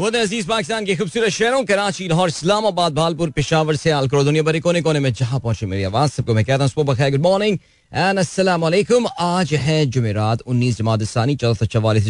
वो अज़ीज़ पाकिस्तान के खूबसूरत शहरों, कराची, लाहौर, इस्लामाबाद, भालपुर, पिशावर से आलकर दुनिया भरे कोने कोने में जहाँ पहुँचे मेरी आवाज़। सबको मैं कहता हूँ गुड मॉर्निंग एंड अस्सलाम आज है जुमेरात उन्नीस जमात चौदह सौ चवालीस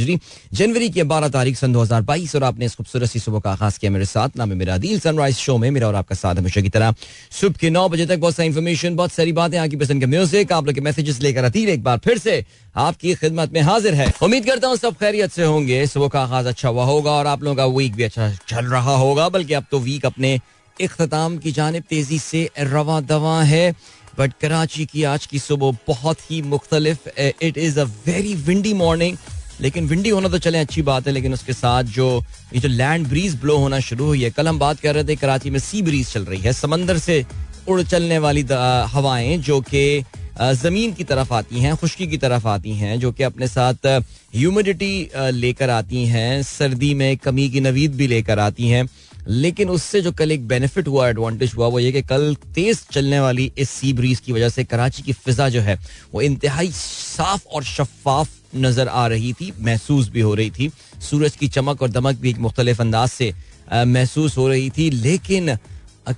जनवरी की बारह तारीख सन दो हज़ार बाईस, और आपने इस खूबसूरत सी सुबह का आगाज़ किया मेरे साथ। नाम मेरा दिल सनराइज शो में मेरा और आपका साथ हमेशा की तरह। सुबह के नौ बजे तक बहुत सारी इन्फॉर्मेशन बहुत सारी बातें, आपकी पसंद के म्यूज़िक आप लोग के मैसेजेस लेकर आती एक बार फिर से। आपकी खिदमत में हाजिर है। उम्मीद करता हूँ सब खैरियत से होंगे। सुबह का आगाज़ अच्छा हुआ होगा और आप लोगों का वीक भी अच्छा चल रहा होगा, बल्कि अब तो वीक अपने इख्ताम की जानब तेज़ी से रवा दवा है। बट कराची की आज की सुबह बहुत ही मुख्तलिफ़ it is a very windy morning लेकिन विंडी होना तो चले, अच्छी बात है, लेकिन उसके साथ जो, ये जो लैंड ब्रीज ब्लो होना शुरू हुई है, कल हम बात कर रहे थे कराची में सी ब्रीज चल रही है, समंदर से उड़ चलने वाली हवाएँ जो कि ज़मीन की तरफ़ आती हैं, खुश्की की तरफ़ आती हैं, जो कि अपने साथ ह्यूमिडिटी लेकर आती हैं, सर्दी में कमी की नवीद भी लेकर आती हैं। लेकिन उससे जो कल एक बेनिफिट हुआ एडवांटेज हुआ, वो ये कि कल तेज चलने वाली इस सी ब्रीज की वजह से कराची की फिजा जो है, वो इंतहाई साफ़ और शफाफ नज़र आ रही थी, महसूस भी हो रही थी। सूरज की चमक और दमक भी एक मुख्तलिफ़ अंदाज से महसूस हो रही थी। लेकिन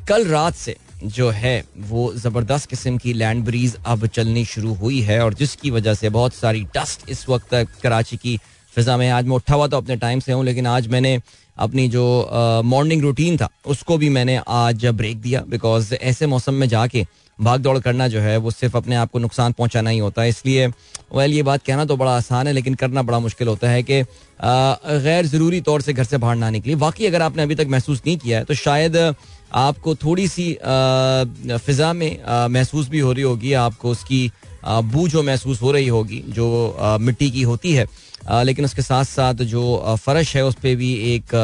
कल रात से जो है, वो ज़बरदस्त किस्म की लैंड ब्रीज अब चलनी शुरू हुई है और जिसकी वजह से बहुत सारी डस्ट इस वक्त कराची की फिजा में आज मैं उठा हुआ तो अपने टाइम से हूँ, लेकिन आज मैंने अपनी जो मॉर्निंग रूटीन था, उसको भी मैंने आज ब्रेक दिया बिकॉज़ ऐसे मौसम में जाके भाग दौड़ करना जो है, वो सिर्फ़ अपने आप को नुकसान पहुंचाना ही होता है। इसलिए वेल ये बात कहना तो बड़ा आसान है, लेकिन करना बड़ा मुश्किल होता है कि गैर ज़रूरी तौर से घर से बाहर ना निकली वाकई अगर आपने अभी तक महसूस नहीं किया है तो शायद आपको थोड़ी सी फिजा में महसूस भी हो रही होगी, आपको उसकी बू जो महसूस हो रही होगी, जो मिट्टी की होती है लेकिन उसके साथ साथ जो फर्श है उस पर भी एक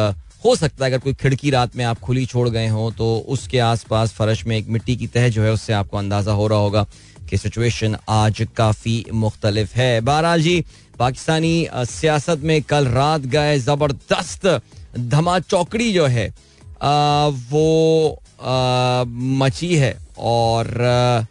हो सकता है अगर कोई खिड़की रात में आप खुली छोड़ गए हो तो उसके आसपास फर्श में एक मिट्टी की तह जो है उससे आपको अंदाज़ा हो रहा होगा कि सिचुएशन आज काफ़ी मुख्तलिफ़ है। बहरहाल जी पाकिस्तानी सियासत में कल रात गए ज़बरदस्त धमा चौकड़ी जो है आ, वो आ, मची है और आ,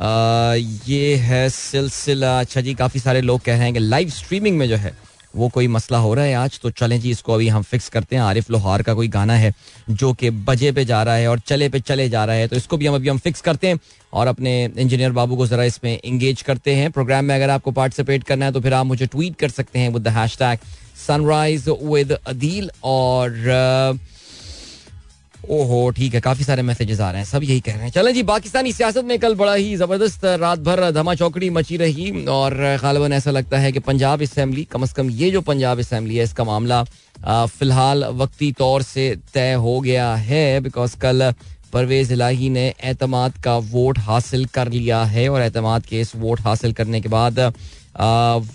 ये है सिलसिला। अच्छा जी काफ़ी सारे लोग कह रहे हैं कि लाइव स्ट्रीमिंग में जो है वो कोई मसला हो रहा है आज? तो चलें जी इसको अभी हम फिक्स करते हैं। आरिफ लोहार का कोई गाना है जो कि बजे पे जा रहा है और चले पे चले जा रहा है। तो इसको भी हम अभी हम फिक्स करते हैं और अपने इंजीनियर बाबू को जरा इसमें इंगेज करते हैं। प्रोग्राम में अगर आपको पार्टिसिपेट करना है तो फिर आप मुझे ट्वीट कर सकते हैं with the hashtag sunrise with Adeel और uh, ओहो, ठीक है, काफ़ी सारे मैसेजेस आ रहे हैं, सब यही कह रहे हैं। चलें जी, पाकिस्तानी सियासत में कल बड़ा ही ज़बरदस्त रात भर धमा चौकड़ी मची रही और गालबन ऐसा लगता है कि पंजाब असम्बली कम अज कम ये जो पंजाब असम्बली है, इसका मामला फ़िलहाल वक्ती तौर से तय हो गया है बिकॉज़ कल परवेज इलाही ने एतमाद का वोट हासिल कर लिया है और एतमाद के इस वोट हासिल करने के बाद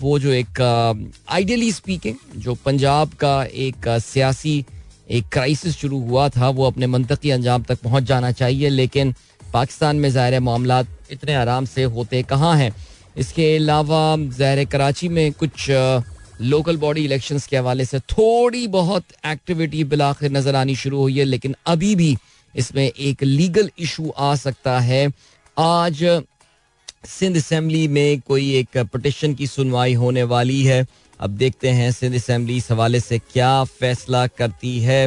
वो जो एक आइडियली स्पीकिंग जो पंजाब का एक सियासी एक क्राइसिस शुरू हुआ था, वो अपने मनतकी अंजाम तक पहुँच जाना चाहिए, लेकिन पाकिस्तान में ज़ाहिर मामला इतने आराम से होते कहाँ हैं? इसके अलावा ज़ाहिर कराची में कुछ लोकल बॉडी इलेक्शंस के हवाले से थोड़ी बहुत एक्टिविटी बिलाखिर नज़र आनी शुरू हुई है, लेकिन अभी भी इसमें एक लीगल इशू आ सकता है। आज सिंध असम्बली में कोई एक पटिशन की सुनवाई होने वाली है। अब देखते हैं सिंध असम्बली इस हवाले से क्या फैसला करती है।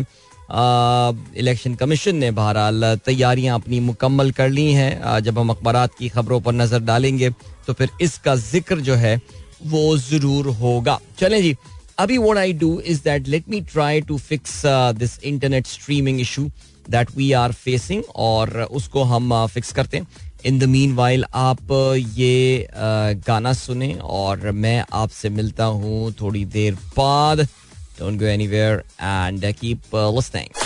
इलेक्शन कमीशन ने बहरहाल तैयारियाँ अपनी मुकम्मल कर ली हैं। जब हम अखबार की खबरों पर नज़र डालेंगे तो फिर इसका ज़िक्र जो है, वो ज़रूर होगा। चलें जी, अभी what I do is that let me try to fix this internet streaming issue that we are facing और उसको हम फिक्स करते हैं। इन द मीन वाइल आप ये गाना सुने और मैं आपसे मिलता हूँ थोड़ी देर बाद। Don't go anywhere and keep listening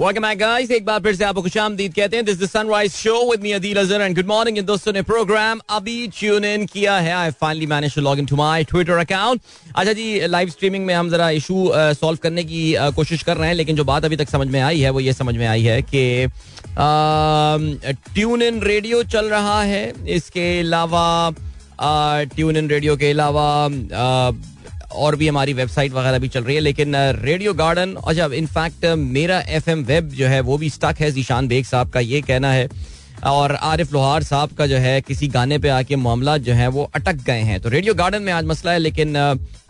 welcome back guys एक बार फिर से आपको खुशामदीद कहते हैं। This the sunrise show with me Adeel Azhar and good morning इन दोस्तों ने प्रोग्राम अभी ट्यून इन किया है। I finally manage to log in to my Twitter account अच्छा जी लाइव स्ट्रीमिंग में हम जरा इशू सॉल्व uh, करने की uh, कोशिश कर रहे हैं लेकिन जो बात अभी तक समझ में आई है वो ये समझ में आई है कि ट्यून इन रेडियो चल रहा है। इसके अलावा ट्यून इन रेडियो के अलावा और भी हमारी वेबसाइट वगैरह भी चल रही है, लेकिन रेडियो गार्डन अच्छा इनफैक्ट मेरा एफ़ एम वेब जो है, वो भी स्टक है जीशान बेग साहब का ये कहना है, और आरिफ लोहार साहब का जो है, किसी गाने पे आके मामला जो है, वो अटक गए हैं। तो रेडियो गार्डन में आज मसला है, लेकिन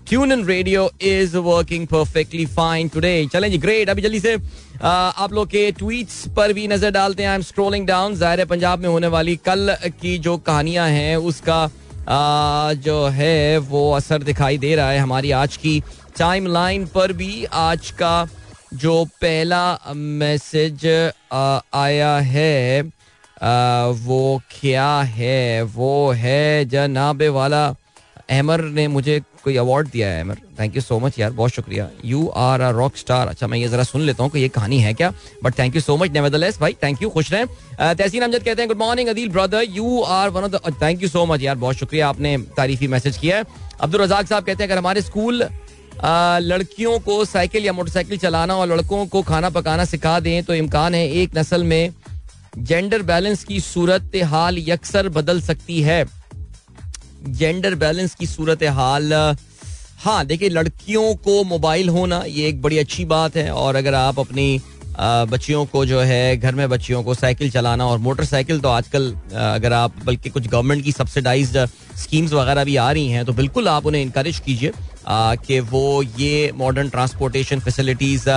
tune in radio is working perfectly fine today चलें जी ग्रेट अभी जल्दी से आप लोग के ट्वीट्स पर भी नज़र डालते हैं। आई एम स्क्रोलिंग डाउन ज़ाहिर पंजाब में होने वाली कल की जो कहानियाँ हैं, उसका जो है वो असर दिखाई दे रहा है हमारी आज की टाइम लाइन पर भी। आज का जो पहला मैसेज आया है वो क्या है? वो है जनाबे वाला अहमर ने मुझे कोई अवार्ड दिया है Ahmar thank you so much यार, बहुत शुक्रिया. You are a rock star अच्छा मैं ये जरा सुन लेता हूँ कि ये कहानी है क्या? But thank you so much nevertheless भाई. थैंक यू खुश रहें. तहसीन अमजद कहते हैं good morning Adeel brother you are one of the thank you so much यार, बहुत शुक्रिया, आपने तारीफी मैसेज किया है. अब्दुल रजाक साहब कहते हैं, अगर हमारे स्कूल लड़कियों को साइकिल या मोटरसाइकिल चलाना और लड़कों को खाना पकाना सिखा दें तो इम्कान है एक नस्ल में जेंडर बैलेंस की सूरत हाल यकसर बदल सकती है. जेंडर बैलेंस की सूरत हाल हाँ देखिए, लड़कियों को मोबाइल होना, ये एक बड़ी अच्छी बात है। और अगर आप अपनी बच्चियों को जो है, घर में बच्चियों को साइकिल चलाना और मोटरसाइकिल तो आजकल अगर आप, बल्कि कुछ गवर्नमेंट की सब्सिडाइज स्कीम्स वगैरह भी आ रही हैं तो बिल्कुल आप उन्हें इंकरेज कीजिए कि वो ये मॉडर्न ट्रांसपोर्टेशन फैसिलिटीज़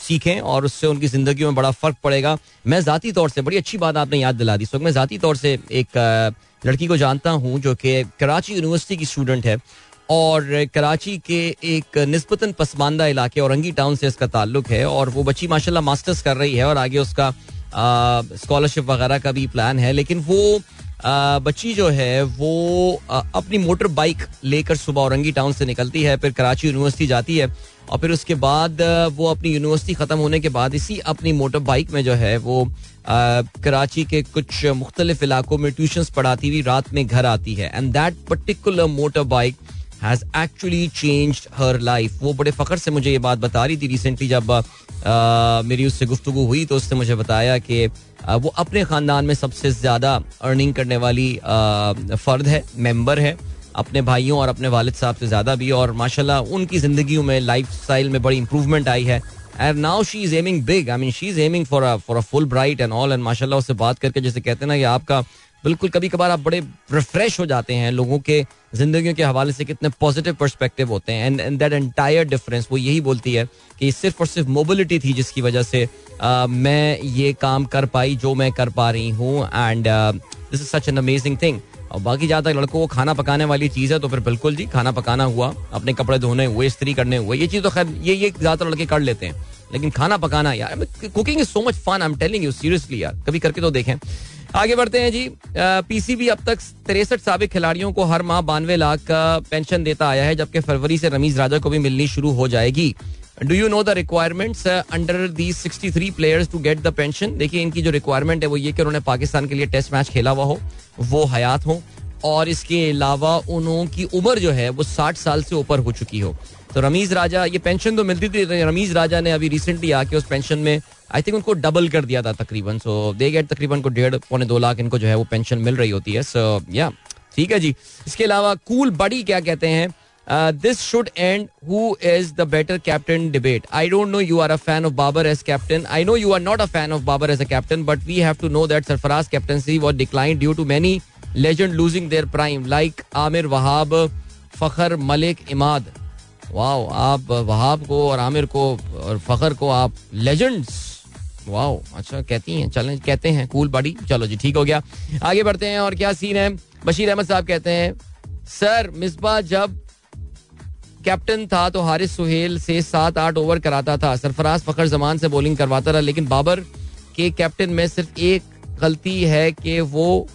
सीखें और उससे उनकी ज़िंदगी में बड़ा फ़र्क पड़ेगा। मैं ज़ाती तौर से, बड़ी अच्छी बात आपने याद दिला दी सो मैं ज़ाती तौर से एक लड़की को जानता हूँ जो कि कराची यूनिवर्सिटी की स्टूडेंट है और कराची के एक नस्बता पसमानदा इलाके औरंगी टाउन से इसका ताल्लुक है और वो बच्ची माशाल्लाह मास्टर्स कर रही है और आगे उसका स्कॉलरशिप वगैरह का भी प्लान है। लेकिन वो आ, बच्ची जो है वो आ, अपनी मोटर बाइक लेकर सुबह औरंगी टाउन से निकलती है फिर कराची यूनिवर्सिटी जाती है और फिर उसके बाद वो अपनी यूनिवर्सिटी ख़त्म होने के बाद इसी अपनी मोटर बाइक में जो है वो कराची के कुछ मुख्तलिफ़ इलाकों में ट्यूशन पढ़ाती हुई रात में घर आती है। And that particular motorbike has actually change her life वो बड़े फख्र से मुझे ये बात बता रही थी रिसेंटली जब आ, मेरी उससे गुफ्तु हुई तो उसने मुझे बताया कि वो अपने खानदान में सबसे ज़्यादा अर्निंग करने वाली फर्द है मेंबर है अपने भाइयों और अपने वालिद साहब से ज़्यादा भी। और माशाल्लाह उनकी ज़िंदगी में लाइफ स्टाइल में बड़ी इंप्रूवमेंट आई है। And now she is aiming big I mean she is aiming for for a full bright and all and माशाल्लाह उससे बात करके जैसे कहते हैं ना कि आपका बिल्कुल कभी कभार आप बड़े रिफ्रेश हो जाते हैं लोगों के ज़िंदगी के हवाले से कितने पॉजिटिव परस्पेक्टिव होते हैं. And and that entire difference वो यही बोलती है कि सिर्फ़ और सिर्फ़ मोबिलिटी थी जिसकी वजह से आ, मैं ये काम कर पाई जो मैं कर पा रही हूँ. And this is such an amazing thing और बाकी जहाँ तक लड़कों को खाना पकाने वाली चीज़ है तो फिर बिल्कुल जी, खाना पकाना हुआ, अपने कपड़े धोने हुए इस्त्री करने हुए, ये चीज़ तो खैर, ये ये ज़्यादातर लड़के कर लेते हैं। लेकिन खाना पकाना, यार cooking is so much fun I am telling you seriously यार, कभी करके तो देखें। आगे बढ़ते हैं जी पीसीबी अब तक तिरसठ सबक खिलाड़ियों को हर माह बानवे लाख का पेंशन देता आया है, जबकि फरवरी से रमीज राजा को भी मिलनी शुरू हो जाएगी। Do you know the requirements under the sixty three players to get the pension देखिए, इनकी जो रिक्वायरमेंट है वो ये कि उन्होंने पाकिस्तान के लिए टेस्ट मैच खेला हुआ हो, वो हयात हो, और इसके अलावा उनकी उम्र जो है वो साठ साल से ऊपर हो चुकी हो। तो रमीज राजा, ये पेंशन तो मिलती थी रमीज राजा ने अभी रिसेंटली आके उस पेंशन में आई थिंक उनको डबल कर दिया था तकरीबन। सो दे गेट तकरीबन को डेढ़, पौने दो लाख इनको जो है वो पेंशन मिल रही होती है। सो या ठीक है जी। इसके अलावा कूल बड़ी क्या कहते हैं? This should end who is the better captain debate I don't know you are a fan of Babar as captain I know you are not a fan of Babar as a captain but we have to know that Sarfaraz captaincy was decline due to many legend losing their prime like Amir Wahab Fakhar Malik Imad wow आप वहाब को और आमिर को और फखर को आप legends wow अच्छा कहती हैं चलें कहते हैं. कूल बॉडी चलो जी, ठीक हो गया। आगे बढ़ते हैं और क्या सीन है? बशीर अहमद साहब कहते हैं सर मिसबा जब कैप्टन था तो हारिस सुहेल से सात आठ ओवर कराता था। सरफराज फखर जमान से बॉलिंग करवाता रहा लेकिन बाबर के कैप्टन में सिर्फ़ एक गलती है कि वो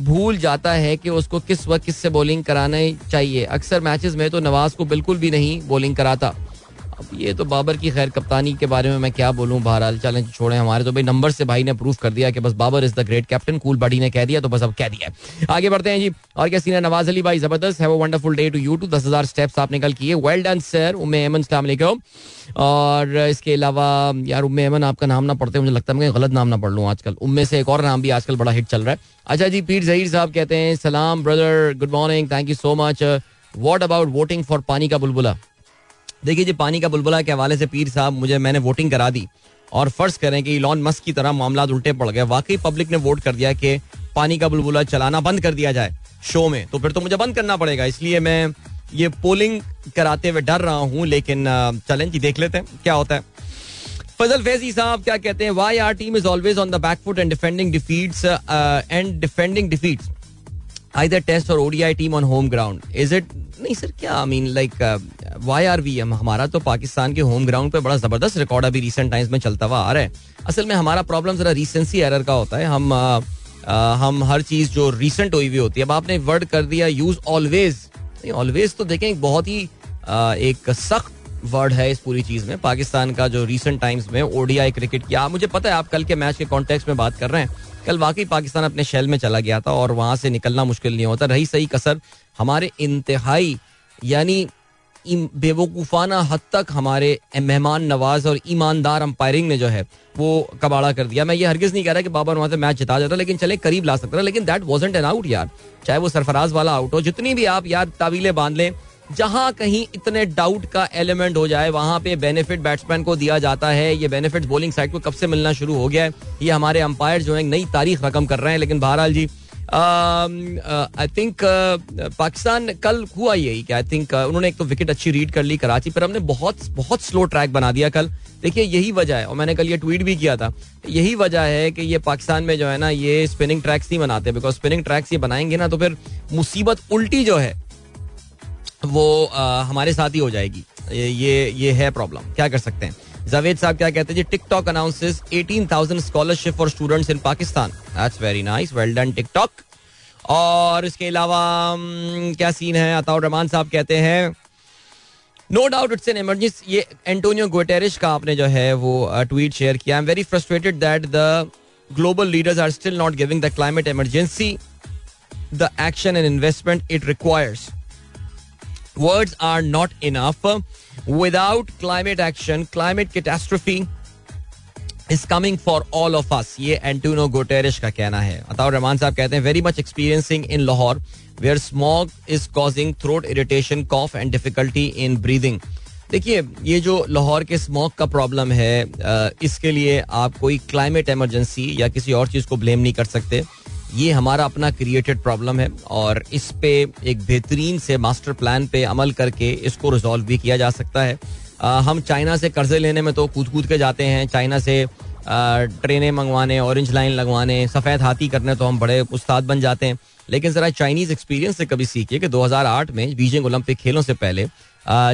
भूल जाता है कि उसको किस वक्त किससे बॉलिंग कराना चाहिए। अक्सर मैचेस में तो नवाज़ को बिल्कुल भी नहीं बॉलिंग कराता। अब ये तो बाबर की खैर कप्तानी के बारे में मैं क्या बोलूँ? बहरहाल, चलें, छोड़े हमारे तो भाई नंबर से भाई ने प्रूफ कर दिया कि बस Babar is the great captain cool buddy ने कह दिया तो बस अब कह दिया आगे बढ़ते हैं जी। और क्या सीनियर नवाज़ अली भाई ज़बरदस्त है, वो wonderful day to you too दस हज़ार स्टेप्स आपने कल किए। वेल डन सर उम्मे एमन सलाम और इसके अलावा, यार, उम्मे एमन आपका नाम ना पढ़ते मुझे लगता है, मैं गलत नाम ना पढ़ लूँ आजकल। उम्मे से एक और नाम भी आजकल बड़ा हिट चल रहा है। अच्छा जी, पीर जहीर साहब कहते हैं, सलाम brother good morning thank you so much what about voting for पानी का बुलबुला? देखिए जी, पानी का बुलबुला के हवाले से पीर साहब, मुझे, मैंने वोटिंग करा दी और फ़र्ज़ करें कि इलॉन मस्क की तरह मामला उल्टे पड़ गए। वाकई पब्लिक ने वोट कर दिया कि पानी का बुलबुला चलाना बंद कर दिया जाए शो में। तो फिर तो मुझे बंद करना पड़ेगा, इसलिए मैं ये पोलिंग कराते हुए डर रहा हूँ, लेकिन चलें जी, देख लेते हैं, क्या होता है। फजल फैजी साहब, क्या कहते हैं why are team is always on the back foot and defending defeats and defending defeats either test और ODI team on home ground is it नहीं सर क्या I mean like why are we हमारा तो पाकिस्तान के home ground पे बड़ा ज़बरदस्त record अभी रिसेंट टाइम्स में चलता हुआ आ रहा है। असल में हमारा प्रॉब्लम जरा रिसेंसी एरर का होता है। हम uh, uh, हम हर चीज़ जो रिसेंट हुई हुई होती है अब आपने वर्ड कर दिया यूज़ ऑलवेज ऑलवेज तो देखें एक बहुत ही uh, एक सख्त वर्ड है इस पूरी चीज़ में। पाकिस्तान का जो रिसेंट टाइम्स में ओडीआई क्रिकेट किया मुझे पता है, आप कल के मैच के कॉन्टेक्स्ट में बात कर रहे हैं। कल वाकई पाकिस्तान अपने शैल में चला गया था और वहाँ से निकलना मुश्किल नहीं होता। रही सही कसर हमारे इंतहाई, यानी बेवकूफ़ाना हद तक हमारे मेहमान नवाज़ और ईमानदार अंपायरिंग ने जो है, वो कबाड़ा कर दिया। मैं ये हरगिज नहीं कह रहा कि बाबर वहाँ से मैच जिता जाता, लेकिन चले करीब ला सकता था, लेकिन दैट वॉजेंट एन आउट यार। चाहे वो सरफराज वाला आउट हो, जितनी भी आप यार तावीले बाँध लें जहाँ कहीं इतने डाउट का एलिमेंट हो जाए, वहाँ पे बेनिफिट बैट्समैन को दिया जाता है। ये बेनिफिट बॉलिंग साइड को कब से मिलना शुरू हो गया है? ये हमारे अंपायर जो है, नई तारीख रकम कर रहे हैं। लेकिन बहरहाल जी आई थिंक पाकिस्तान कल हुआ यही कि आई थिंक उन्होंने एक तो विकेट अच्छी रीड कर ली कराची पर। हमने बहुत बहुत स्लो ट्रैक बना दिया कल। देखिए, यही वजह है। और मैंने कल ये ट्वीट भी किया था। यही वजह है कि ये पाकिस्तान में जो है ना, ये स्पिनिंग ट्रैक्स नहीं बनाते। बिकॉज़ स्पिनिंग ट्रैक्स ये बनाएँगे ना तो फिर मुसीबत उल्टी जो है वो आ, हमारे साथ ही हो जाएगी। ये ये है प्रॉब्लम क्या कर सकते हैं? जावेद साहब क्या कहते हैं? जी TikTok announces 18000 scholarship for students in Pakistan that's very nice well done TikTok और इसके अलावा क्या सीन है? अताउर रहमान साहब कहते हैं no doubt it's an emergency ये एंटोनियो गोटेरिश का आपने जो है वो ट्वीट शेयर किया। I am very frustrated that the global leaders are still not giving the climate emergency the action and investment it requires Words are not enough Without climate action climate catastrophe is coming for all of us ये Antonio Guterres का कहना है अताउर रहमान साहब कहते हैं very much experiencing in Lahore where smog is causing throat irritation cough and difficulty in breathing देखिए, ये जो लाहौर के स्मोक का प्रॉब्लम है इसके लिए आप कोई क्लाइमेट इमरजेंसी या किसी और चीज़ को ब्लेम नहीं कर सकते। ये हमारा अपना क्रिएटेड प्रॉब्लम है और इस पे एक बेहतरीन से मास्टर प्लान पे अमल करके इसको रिजॉल्व भी किया जा सकता है। आ, हम चाइना से कर्जे लेने में तो कूद कूद के जाते हैं चाइना से ट्रेनें मंगवाने ऑरेंज लाइन लगवाने सफ़ेद हाथी करने तो हम बड़े उस्ताद बन जाते हैं। लेकिन ज़रा चाइनीज़ एक्सपीरियंस से कभी सीखिए कि 2008 में बीजिंग ओलंपिक खेलों से पहले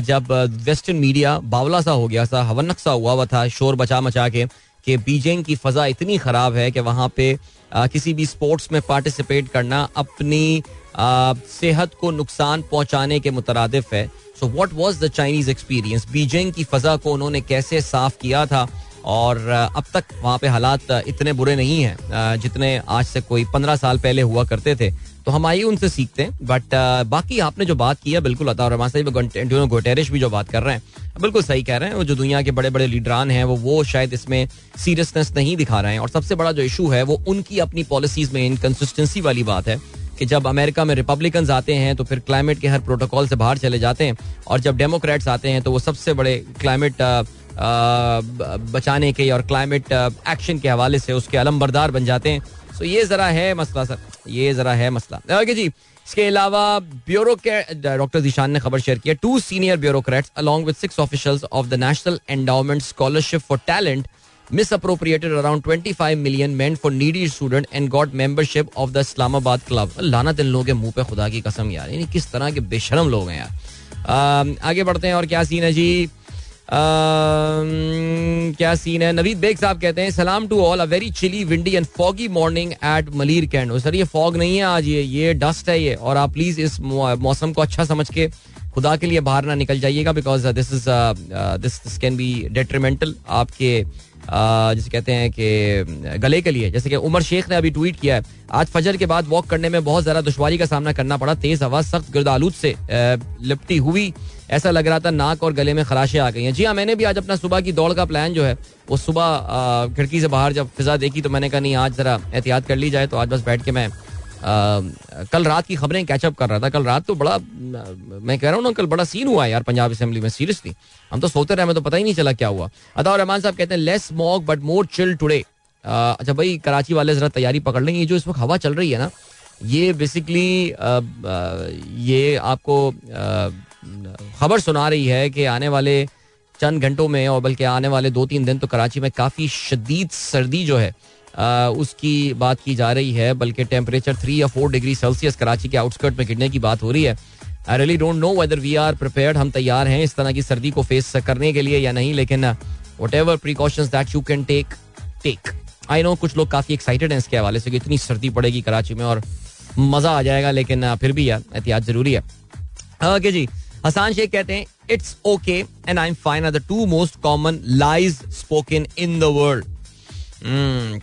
जब वेस्टर्न मीडिया बावला सा हो गया था हवनक सा हुआ हुआ था शोर बचा मचा के कि बीजिंग की फ़ज़ा इतनी ख़राब है कि वहाँ पे किसी भी स्पोर्ट्स में पार्टिसिपेट करना अपनी सेहत को नुकसान पहुँचाने के मुतरदफ है। So what was the Chinese experience Beijing की फजा को उन्होंने कैसे साफ़ किया था? और अब तक वहाँ पे हालात इतने बुरे नहीं हैं जितने आज से कोई पंद्रह साल पहले हुआ करते थे। तो हम आइए उनसे सीखते हैं। बट uh, बाकी आपने जो बात की है बिल्कुल अता रहमान साहब गोटेरिश भी जो बात कर रहे हैं बिल्कुल सही कह रहे हैं। वो जो दुनिया के बड़े बड़े लीडरान हैं वो वो शायद इसमें सीरियसनेस नहीं दिखा रहे हैं। और सबसे बड़ा जो इशू है वो उनकी अपनी पॉलिसीज़ में इनकन्सिस्टेंसी वाली बात है कि जब अमेरिका में रिपब्लिकन आते हैं तो फिर क्लाइमेट के हर प्रोटोकॉल से बाहर चले जाते हैं। और जब डेमोक्रेट्स आते हैं तो वो सबसे बड़े क्लाइमेट uh, uh, बचाने के और क्लाइमेट एक्शन के हवाले से उसके अलमबरदार बन जाते हैं। तो ये जरा है मसला, सर। ये जरा है मसला। ओके जी, इसके अलावा ब्यूरो डॉक्टर दिशान ने खबर शेयर किया two senior bureaucrats along with six officials of the national endowment scholarship for talent mis misappropriated around 25 million meant for needy student and got membership of the Islamabad club. लानत इन लोगों के मुँह पे खुदा की कसम यार। यानी किस तरह के बेशरम लोग हैं यार। आगे बढ़ते हैं और क्या सीन है जी? क्या सीन है? नवीद बेग साहब कहते हैं, सलाम to all a very chilly windy and foggy morning at Malir cantt sir, ये फॉग नहीं है आज, ये ये डस्ट है ये। और आप प्लीज़ इस मौसम को अच्छा समझ के खुदा के लिए बाहर ना निकल जाइएगा because this is this this can be detrimental आपके जिसे कहते हैं कि गले के लिए। जैसे कि उमर शेख ने अभी ट्वीट किया है, आज फजर के बाद वॉक करने में बहुत ज़्यादा दुश्वारी का सामना करना पड़ा। तेज हवा, सख्त गिरदालूद से लिपटी हुई ऐसा लग रहा था नाक और गले में खराशें आ गई हैं। जी हाँ मैंने भी आज अपना सुबह की दौड़ का प्लान जो है वो सुबह खिड़की से बाहर जब फिजा देखी तो मैंने कहा नहीं आज जरा एहतियात कर ली जाए तो आज बस बैठ के मैं आ, कल रात की खबरें कैचअप कर रहा था। कल रात तो बड़ा मैं कह रहा हूँ ना कल बड़ा सीन हुआ यार पंजाब असेंबली में सीरियसली हम तो सोते रहे हमें तो पता ही नहीं चला क्या हुआ। अता रहमान साहब कहते हैं less smog but more chill today अच्छा भाई कराची वाले जरा तैयारी पकड़ लें ये जो इस वक्त हवा चल रही है ना ये बेसिकली ये आपको खबर सुना रही है कि आने वाले चंद घंटों में और बल्कि आने वाले दो तीन दिन तो कराची में काफ़ी शदीद सर्दी जो है आ, उसकी बात की जा रही है बल्कि टेम्परेचर थ्री या फोर डिग्री सेल्सियस कराची के आउटस्कर्ट में गिरने की बात हो रही है। I really don't know whether we are prepared हम तैयार हैं इस तरह की सर्दी को फेस करने के लिए या नहीं लेकिन whatever precautions that you can take take I know कुछ लोग काफ़ी एक्साइटेड हैं इसके हवाले से कि इतनी सर्दी पड़ेगी कराची में और मज़ा आ जाएगा लेकिन फिर भी यार एहतियात ज़रूरी है। ओके जी हसान शेख कहते हैं it's okay and I am fine are the two most common lies spoken in the world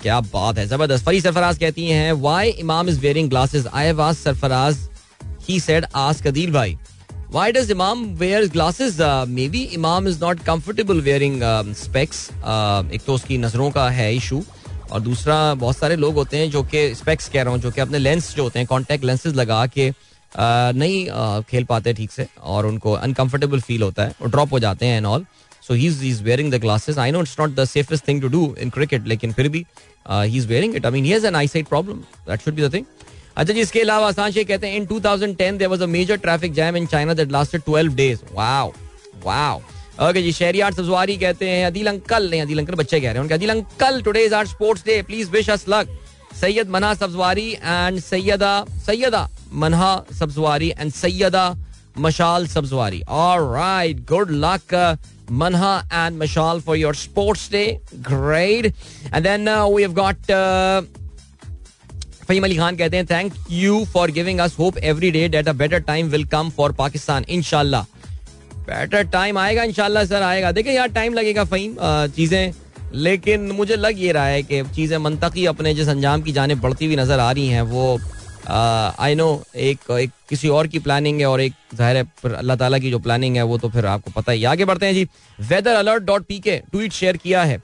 क्या बात है ज़बरदस्त। फरी सरफराज कहती हैं why Imam is wearing glasses I have asked Sarfaraz. He said ask Adeel भाई. Imam wear glasses? Uh, maybe imam is not comfortable wearing uh, specs. Uh, एक तो उसकी नज़रों का है इशू और दूसरा बहुत सारे लोग होते हैं जो कि स्पेक्स कह रहा हूँ जो कि अपने लेंस जो होते हैं कॉन्टेक्ट लेंसेज लगा के नहीं खेल पाते ठीक से और उनको अनकंफर्टेबल फील होता है और ड्रॉप हो जाते हैं and all so he is is wearing the glasses I know it's not the safest thing to do in cricket लेकिन फिर भी he is wearing it I mean he has an eye sight problem that should be the thing अच्छा जी, इसके अलावा आसान शेख कहते हैं in 2010 there was a major traffic jam in China that lasted 12 days wow wow okay जी शहरियार सब्जवारी कहते हैं, Adil uncle, नहीं, अदिल अंकल बच्चे कह रहे हैं उनके, Adil uncle today is our sports day please wish us luck Syed Manha Sabzwari and Syeda Syeda Manha Sabzwari and Syeda Mashal Sabzwari. Alright good luck Manha and Mashal for your sports day great and then we have got Faheem Ali Khan कहते हैं thank you for giving us hope every day that a better time will come for Pakistan इनशाला better time आएगा इनशाला sir आएगा। देखिए यार time लगेगा फहीम चीज़ें। लेकिन मुझे लग ये रहा है कि चीज़ें मनतकी अपने जिस अंजाम की जाने बढ़ती हुई नज़र आ रही हैं वो आई नो एक, एक किसी और की प्लानिंग है और एक ज़ाहिर है अल्लाह ताला की जो प्लानिंग है वो तो फिर आपको पता ही आगे बढ़ते हैं जी। Weather alert dot P K tweet share किया है।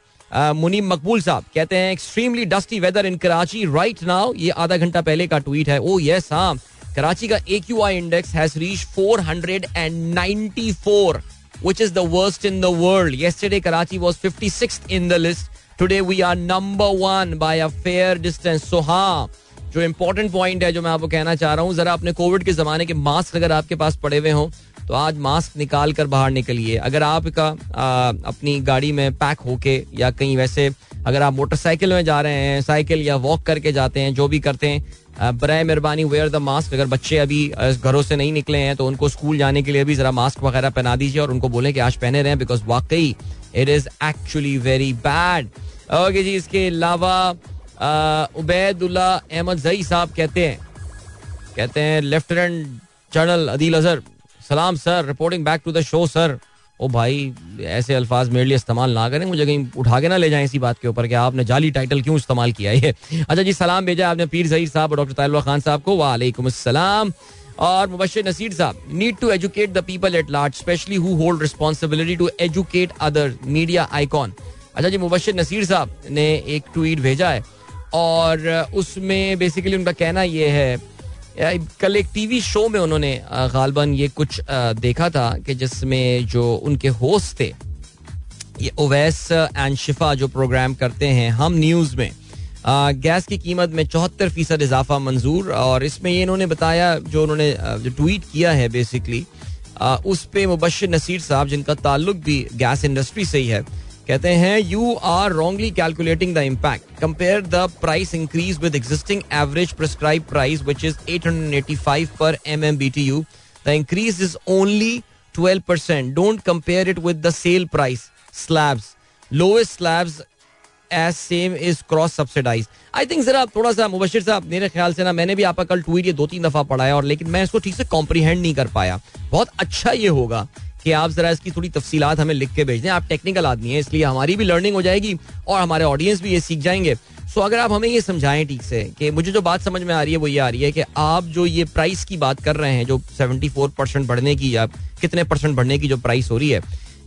मुनीम मकबूल साहब कहते हैं extremely dusty weather in Karachi right now ये आधा घंटा पहले का ट्वीट है। ओ यस हाँ। कराची का A Q I index has reach 494 which is the worst in the world. Yesterday, Karachi was 56th in the list. Today, we are number one by a fair distance. So, हाँ जो important point है जो मैं आपको कहना चाह रहा हूँ जरा अपने कोविड के जमाने के मास्क अगर आपके पास पड़े हुए हों तो आज मास्क निकाल कर बाहर निकलिए अगर आपका अपनी गाड़ी में पैक होके या कहीं वैसे अगर आप मोटरसाइकिल में जा रहे हैं, साइकिल या वॉक करके जाते हैं, जो भी करते हैं बर मेहरबानी वेयर द मास्क अगर बच्चे अभी घरों से नहीं निकले हैं तो उनको स्कूल जाने के लिए भी जरा मास्क वगैरह पहना दीजिए और उनको बोले कि आज पहने रहे बिकॉज़ वाकई it is actually very bad okay जी, इसके अलावा उबैदुल्ला अहमद जई साहब कहते हैं कहते हैं लेफ्टिनेंट जनरल अदील अजहर, सलाम sir reporting back to the show sir ओ भाई, ऐसे अल्फाज मेरे लिए इस्तेमाल ना करें, मुझे कहीं उठा के ना ले जाएँ इसी बात के ऊपर कि आपने जाली टाइटल क्यों इस्तेमाल किया है अच्छा जी, सलाम भेजा आपने पीर जहीर साहब और डॉक्टर तालुल्ला खान साहब को। वालेकुम अस्सलाम। और मुबशर नसीर साहब need to educate the people at large specially who hold responsibility to educate other media icon अच्छा जी, मुबशर नसीर साहब ने एक ट्वीट भेजा है और उसमें बेसिकली उनका कहना यह है कल एक टीवी शो में उन्होंने गालबन ये कुछ देखा था कि जिसमें जो उनके होस्ट थे, ये ओवैस एंड शिफा जो प्रोग्राम करते हैं हम न्यूज़ में गैस की कीमत में चौहत्तर फ़ीसद इजाफा मंजूर और इसमें ये इन्होंने बताया, जो उन्होंने जो ट्वीट किया है बेसिकली उस पर मुबशर नसीर साहब, जिनका ताल्लुक भी गैस इंडस्ट्री से ही है कहते हैं you are wrongly calculating the impact compare the price increase with existing average prescribe price which is 885 per M M B T U the increase is only 12 percent don't compare it with the sale price slabs lowest slabs as same is cross subsidize I think जरा थोड़ा सा मुबशिर साहब, मेरे ख्याल से ना, मैंने भी आपका कल ट्वीट ये दो तीन दफ़ा पढ़ा है और लेकिन मैं इसको ठीक से कॉम्प्रीहेंड नहीं कर पाया। बहुत अच्छा ये होगा। कि आप जरा इसकी थोड़ी तफसीलात हमें लिख के भेज दें। आप टेक्निकल आदमी हैं, इसलिए हमारी भी लर्निंग हो जाएगी और हमारे ऑडियंस भी ये सीख जाएँगे। सो अगर आप हमें ये समझाएँ ठीक से कि मुझे जो बात समझ में आ रही है, वो ये आ रही है कि आप जो ये प्राइस की बात कर रहे हैं, जो 74 परसेंट बढ़ने की या कितने परसेंट बढ़ने की जो प्राइस हो रही है,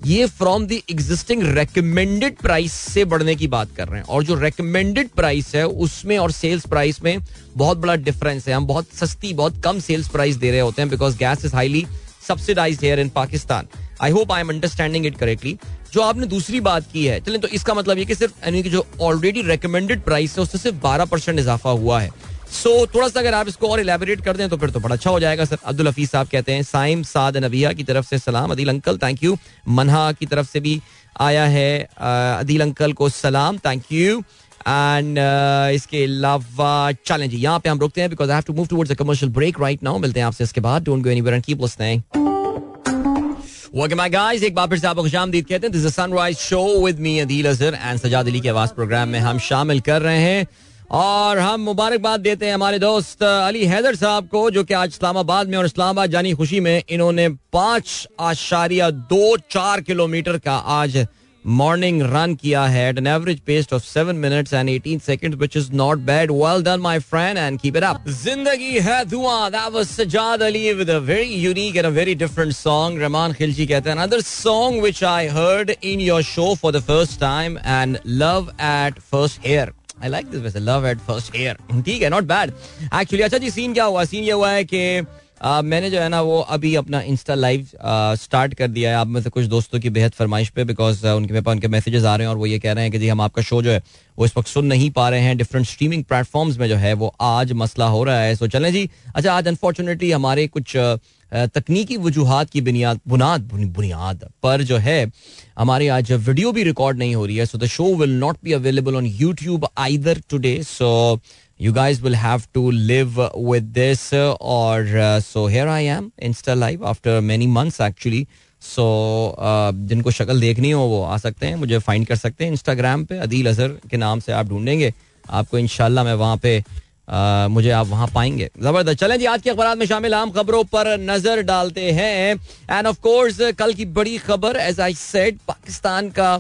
ये from the existing recommended price से बढ़ने की बात कर रहे हैं। और जो रेकमेंडेड प्राइस है, उसमें और सेल्स प्राइस में बहुत बड़ा डिफरेंस है। हम बहुत सस्ती, बहुत कम सेल्स प्राइस दे रहे होते हैं because gas is highly subsidize here in Pakistan I hope I am understanding it correctly जो आपने दूसरी बात की है चलें तो इसका मतलब ये कि सिर्फ़ यानी कि जो ऑलरेडी रिकमेंडेड प्राइस है उससे सिर्फ़ बारह परसेंट इजाफा हुआ है। सो so, थोड़ा सा अगर आप इसको और इलेबोरेट कर दें तो फिर तो बड़ा अच्छा हो जाएगा सर। अब्दुल हफीज साहब कहते हैं साइम साद नबिया की तरफ़ से सलाम। Adeel uncle thank you Manha की तरफ़ से भी आया है अदील अंकल को सलाम थैंक यू एंड इसके अलावा चलें जी यहाँ पे हम रुकते हैं because I have to move towards a commercial break right now मिलते हैं आपसे इसके बाद don't go anywhere and keep listening guys. एक बार फिर से आपको खुशामदीद कहते हैं this is sunrise show with me Adeel Azhar and Sajjad Ali के आवाज़ प्रोग्राम में हम शामिल कर रहे हैं और हम मुबारकबाद देते हैं हमारे दोस्त अली हैदर साहब को जो कि आज इस्लामाबाद में और इस्लामाबाद जानी खुशी में इन्होंने पाँच आशारिया दो चार किलोमीटर का आज मॉर्निंग रन किया है at an average pace of seven minutes and eighteen second which is not bad well done my friend and keep it up जिंदगी है धुआं that was Sajjad Ali with a very unique and a very different song Rahman Khilji कहते हैं another song which I heard in your show for the first time and love at first hear I like this वैसे love at first air ठीक है not bad actually अच्छा जी scene क्या हुआ scene ये हुआ है कि Uh, मैंने जो है ना वो अभी अपना इंस्टा लाइव स्टार्ट कर दिया है। आप में से कुछ दोस्तों की बेहद फरमाइश पे बिकॉज़ उनके मेरे उनके मैसेजेस आ रहे हैं और वो ये कह रहे हैं कि जी हम आपका शो जो है वो इस वक्त सुन नहीं पा रहे हैं। डिफरेंट स्ट्रीमिंग प्लेटफॉर्म्स में जो है वो आज मसला हो रहा है। सो चलें जी। अच्छा आज अनफॉर्चुनेटली हमारे कुछ तकनीकी वजूहत की बुनियाद बुनियाद बुनियाद पर जो है हमारी आज वीडियो भी रिकॉर्ड नहीं हो रही है। So the show will not be available on YouTube either today so you guys will have to live with this or uh, so here I am insta live after many months actually. So so, uh, जिनको शक्ल देखनी हो वो आ सकते हैं मुझे find कर सकते हैं इंस्टाग्राम पे अदील अजहर के नाम से आप ढूंढेंगे। आपको इनशाला मैं वहाँ पे मुझे आप वहाँ पाएँगे। ज़बरदस्त चलें जी आज के अखबार में शामिल आम खबरों पर नज़र डालते हैं। एंड ऑफ़ कोर्स कल की बड़ी खबर एज आई सेड पाकिस्तान का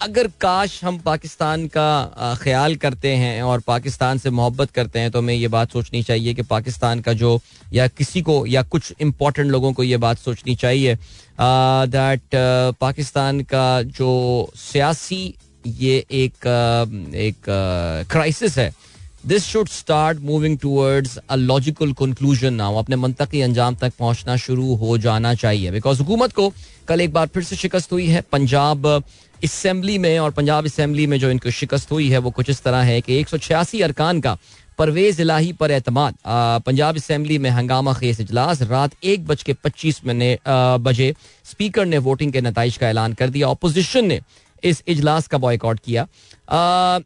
अगर काश हम पाकिस्तान का ख्याल करते हैं और पाकिस्तान से मोहब्बत करते हैं तो हमें ये बात सोचनी चाहिए कि पाकिस्तान का जो, या किसी को, या कुछ इम्पोर्टेंट लोगों को ये बात सोचनी चाहिए दैट पाकिस्तान का जो सियासी, ये एक एक क्राइसिस है। This should start moving towards a logical conclusion now अपने मंतकी अंजाम तक पहुँचना शुरू हो जाना चाहिए। बिकॉज़ हुकूमत को कल एक बार फिर से शिकस्त हुई है। पंजाब असम्बली में और पंजाब असम्बली में जो इनको शिकस्त हुई है, वो कुछ इस तरह है कि एक सौ छियासी अरकान का परवेज इलाही पर एतमाद पंजाब असम्बली में हंगामा खेस इजलास, रात एक बज के पच्चीस बजे स्पीकर ने वोटिंग के नतज का ऐलान कर दिया अपोजिशन ने इस इजलास का बॉयकॉट किया।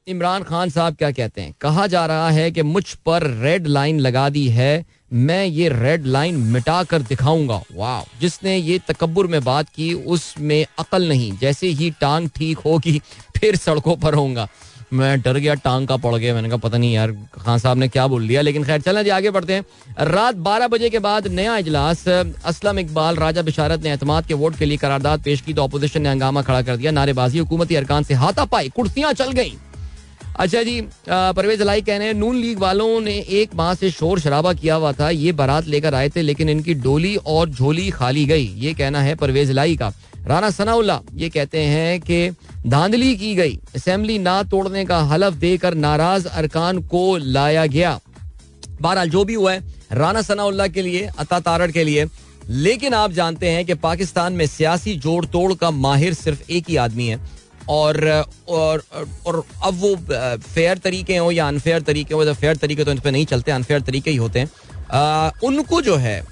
इमरान खान साहब क्या कहते हैं? कहा जा रहा है कि मुझ पर रेड लाइन लगा दी है मैं ये रेड लाइन मिटा कर दिखाऊँगा। वाह जिसने ये तकबर में बात की, उसमें अकल नहीं। जैसे ही टांग ठीक होगी, फिर सड़कों पर होऊँगा। मैं डर गया, टांग का पड़ गया। मैंने कहा, पता नहीं यार, खान साहब ने क्या बोल दिया? लेकिन खैर, चलें जी, आगे बढ़ते हैं। रात बारह बजे के बाद नया इजलास। असलम इकबाल, राजा बिशारत ने एतमाद के वोट के लिए करारदाद पेश की तो अपोजिशन ने हंगामा खड़ा कर दिया। नारेबाजी, हुकूमती अरकान से हाथा पाई कुर्सियाँ चल गई। अच्छा जी परवेज अलाई कहने हैं, नून लीग वालों ने एक माह से शोर शराबा किया हुआ था, ये बारात लेकर आए थे, लेकिन इनकी डोली और झोली खाली गई, ये कहना है परवेज अलाई का। राना सनाउल्ला ये कहते हैं कि धांधली की गई, असेंबली ना तोड़ने का हलफ देकर नाराज़ अरकान को लाया गया। बहरहाल, जो भी हुआ है, राना सनाउल्ला के लिए, अता तारड़ के लिए। लेकिन आप जानते हैं कि पाकिस्तान में सियासी जोड़ तोड़ का माहिर सिर्फ़ एक ही आदमी है और और और अब वो फेयर तरीके हो या अनफेयर तरीके हो फेयर तरीके तो इन पर नहीं चलते अनफेयर तरीके ही होते हैं। आ, उनको जो है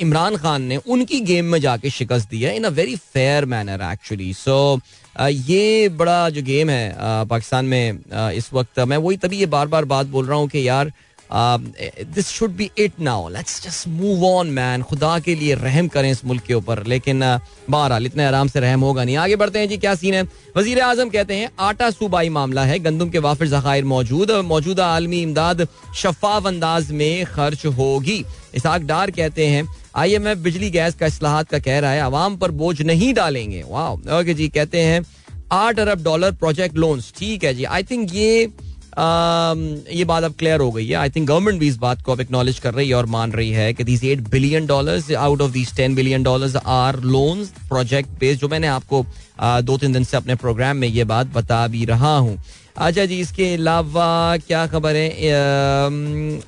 इमरान खान ने उनकी गेम में जाके शिकस्त दी है in a very fair manner actually so ये बड़ा जो गेम है पाकिस्तान में इस वक्त मैं वही तभी ये बार बार बात बोल रहा हूँ कि यार this should be it now let's just move on man खुदा के लिए रहम करें इस मुल्क के ऊपर। लेकिन uh, बहरहाल इतने आराम से रहम होगा नहीं। आगे बढ़ते हैं जी क्या सीन है? वज़ीर आज़म कहते हैं आटा सूबाई मामला है। गंदम के वाफिर जखायर मौजूद। मौजूदा आलमी इमदाद शफाफ अंदाज में खर्च होगी। इसहाक डार कहते हैं आई एम एफ़ बिजली गैस का असलाहत का कह रहा है आवाम पर बोझ नहीं डालेंगे। वाह ओके जी कहते हैं आठ अरब डॉलर प्रोजेक्ट लोन्स। ठीक है जी। आई थिंक ये ये बात अब क्लियर हो गई है. आई थिंक गवर्नमेंट भी इस बात को अब एक्नॉलेज कर रही है और मान रही है कि these eight billion dollars out of these ten billion dollars are loans project based जो मैंने आपको दो तीन दिन से अपने प्रोग्राम में ये बात बता भी रहा हूँ. अच्छा जी, इसके अलावा क्या खबर है?